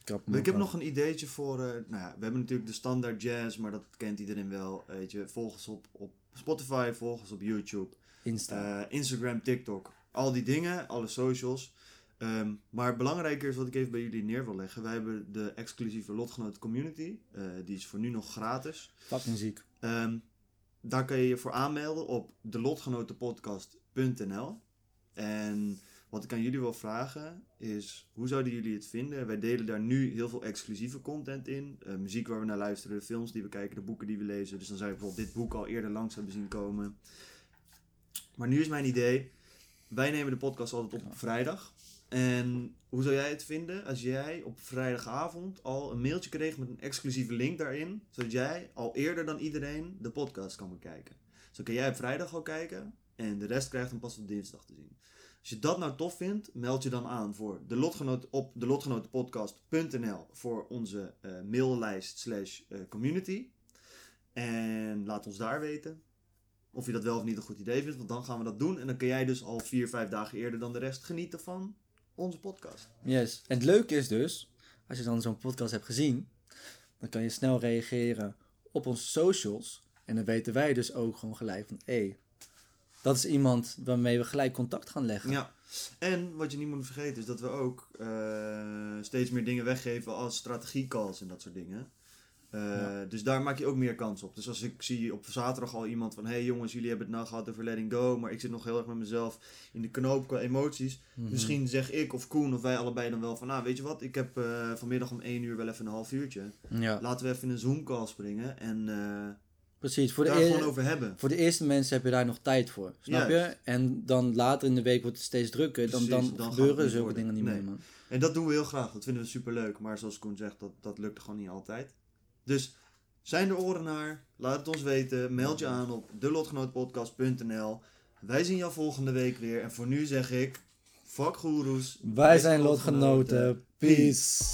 Speaker 1: ik heb,
Speaker 2: Maar ik heb nog een ideetje voor. eh, nou ja, we hebben natuurlijk de standaard jazz, maar dat kent iedereen wel. Weet je, volg ons op, op Spotify, volg ons op YouTube,
Speaker 1: Insta.
Speaker 2: eh, Instagram, TikTok. Al die dingen, alle socials. Ehm, maar belangrijker is wat ik even bij jullie neer wil leggen. Wij hebben de exclusieve Lotgenoten Community. eh, die is voor nu nog gratis.
Speaker 1: Fucking ziek.
Speaker 2: Ehm, daar kan je je voor aanmelden op delotgenotenpodcast.nl. En wat ik aan jullie wil vragen is, hoe zouden jullie het vinden? Wij delen daar nu heel veel exclusieve content in. Eh, muziek waar we naar luisteren, de films die we kijken, de boeken die we lezen. Dus dan zou je bijvoorbeeld dit boek al eerder langs hebben zien komen. Maar nu is mijn idee, wij nemen de podcast altijd op op vrijdag. En hoe zou jij het vinden als jij op vrijdagavond al een mailtje kreeg met een exclusieve link daarin, zodat jij al eerder dan iedereen de podcast kan bekijken? Zo kan jij op vrijdag al kijken en de rest krijgt hem pas op dinsdag te zien. Als je dat nou tof vindt, meld je dan aan voor de lotgenoot op de lotgenotenpodcast.nl voor onze eh, maillijst slash eh, community. En laat ons daar weten of je dat wel of niet een goed idee vindt, want dan gaan we dat doen. En dan kun jij dus al vier, vijf dagen eerder dan de rest genieten van onze podcast.
Speaker 1: Yes. En het leuke is dus, als je dan zo'n podcast hebt gezien, dan kan je snel reageren op onze socials. En dan weten wij dus ook gewoon gelijk van, hé, hey, dat is iemand waarmee we gelijk contact gaan leggen.
Speaker 2: Ja. En wat je niet moet vergeten is dat we ook eh, steeds meer dingen weggeven als strategiecalls en dat soort dingen. Eh,
Speaker 1: Ja.
Speaker 2: Dus daar maak je ook meer kans op. Dus als ik zie op zaterdag al iemand van... hey jongens, jullie hebben het nou gehad over letting go... maar ik zit nog heel erg met mezelf in de knoop qua emoties.
Speaker 1: Mhm.
Speaker 2: Misschien zeg ik of Koen of wij allebei dan wel van... nou, weet je wat, ik heb eh, vanmiddag om één uur wel even een half uurtje.
Speaker 1: Ja,
Speaker 2: Laten we even een Zoom-call springen en eh
Speaker 1: precies. Voor de,
Speaker 2: daar
Speaker 1: eer-
Speaker 2: gewoon over hebben.
Speaker 1: voor de eerste mensen heb je daar nog tijd voor. Snap
Speaker 2: Juist.
Speaker 1: je? En dan later in de week wordt het steeds drukker. Dan,
Speaker 2: Precies,
Speaker 1: dan, gebeuren zulke
Speaker 2: worden.
Speaker 1: dingen niet
Speaker 2: Nee.
Speaker 1: meer, man.
Speaker 2: En dat doen we heel graag. Dat vinden we superleuk. Maar zoals Koen zegt, dat, dat lukt gewoon niet altijd. Dus zijn er oren naar? Laat het ons weten. Meld je aan op delotgenootpodcast.nl. Wij zien jou volgende week weer. En voor nu zeg ik... Fuck goeroes.
Speaker 1: Wij zijn lotgenoten. Peace.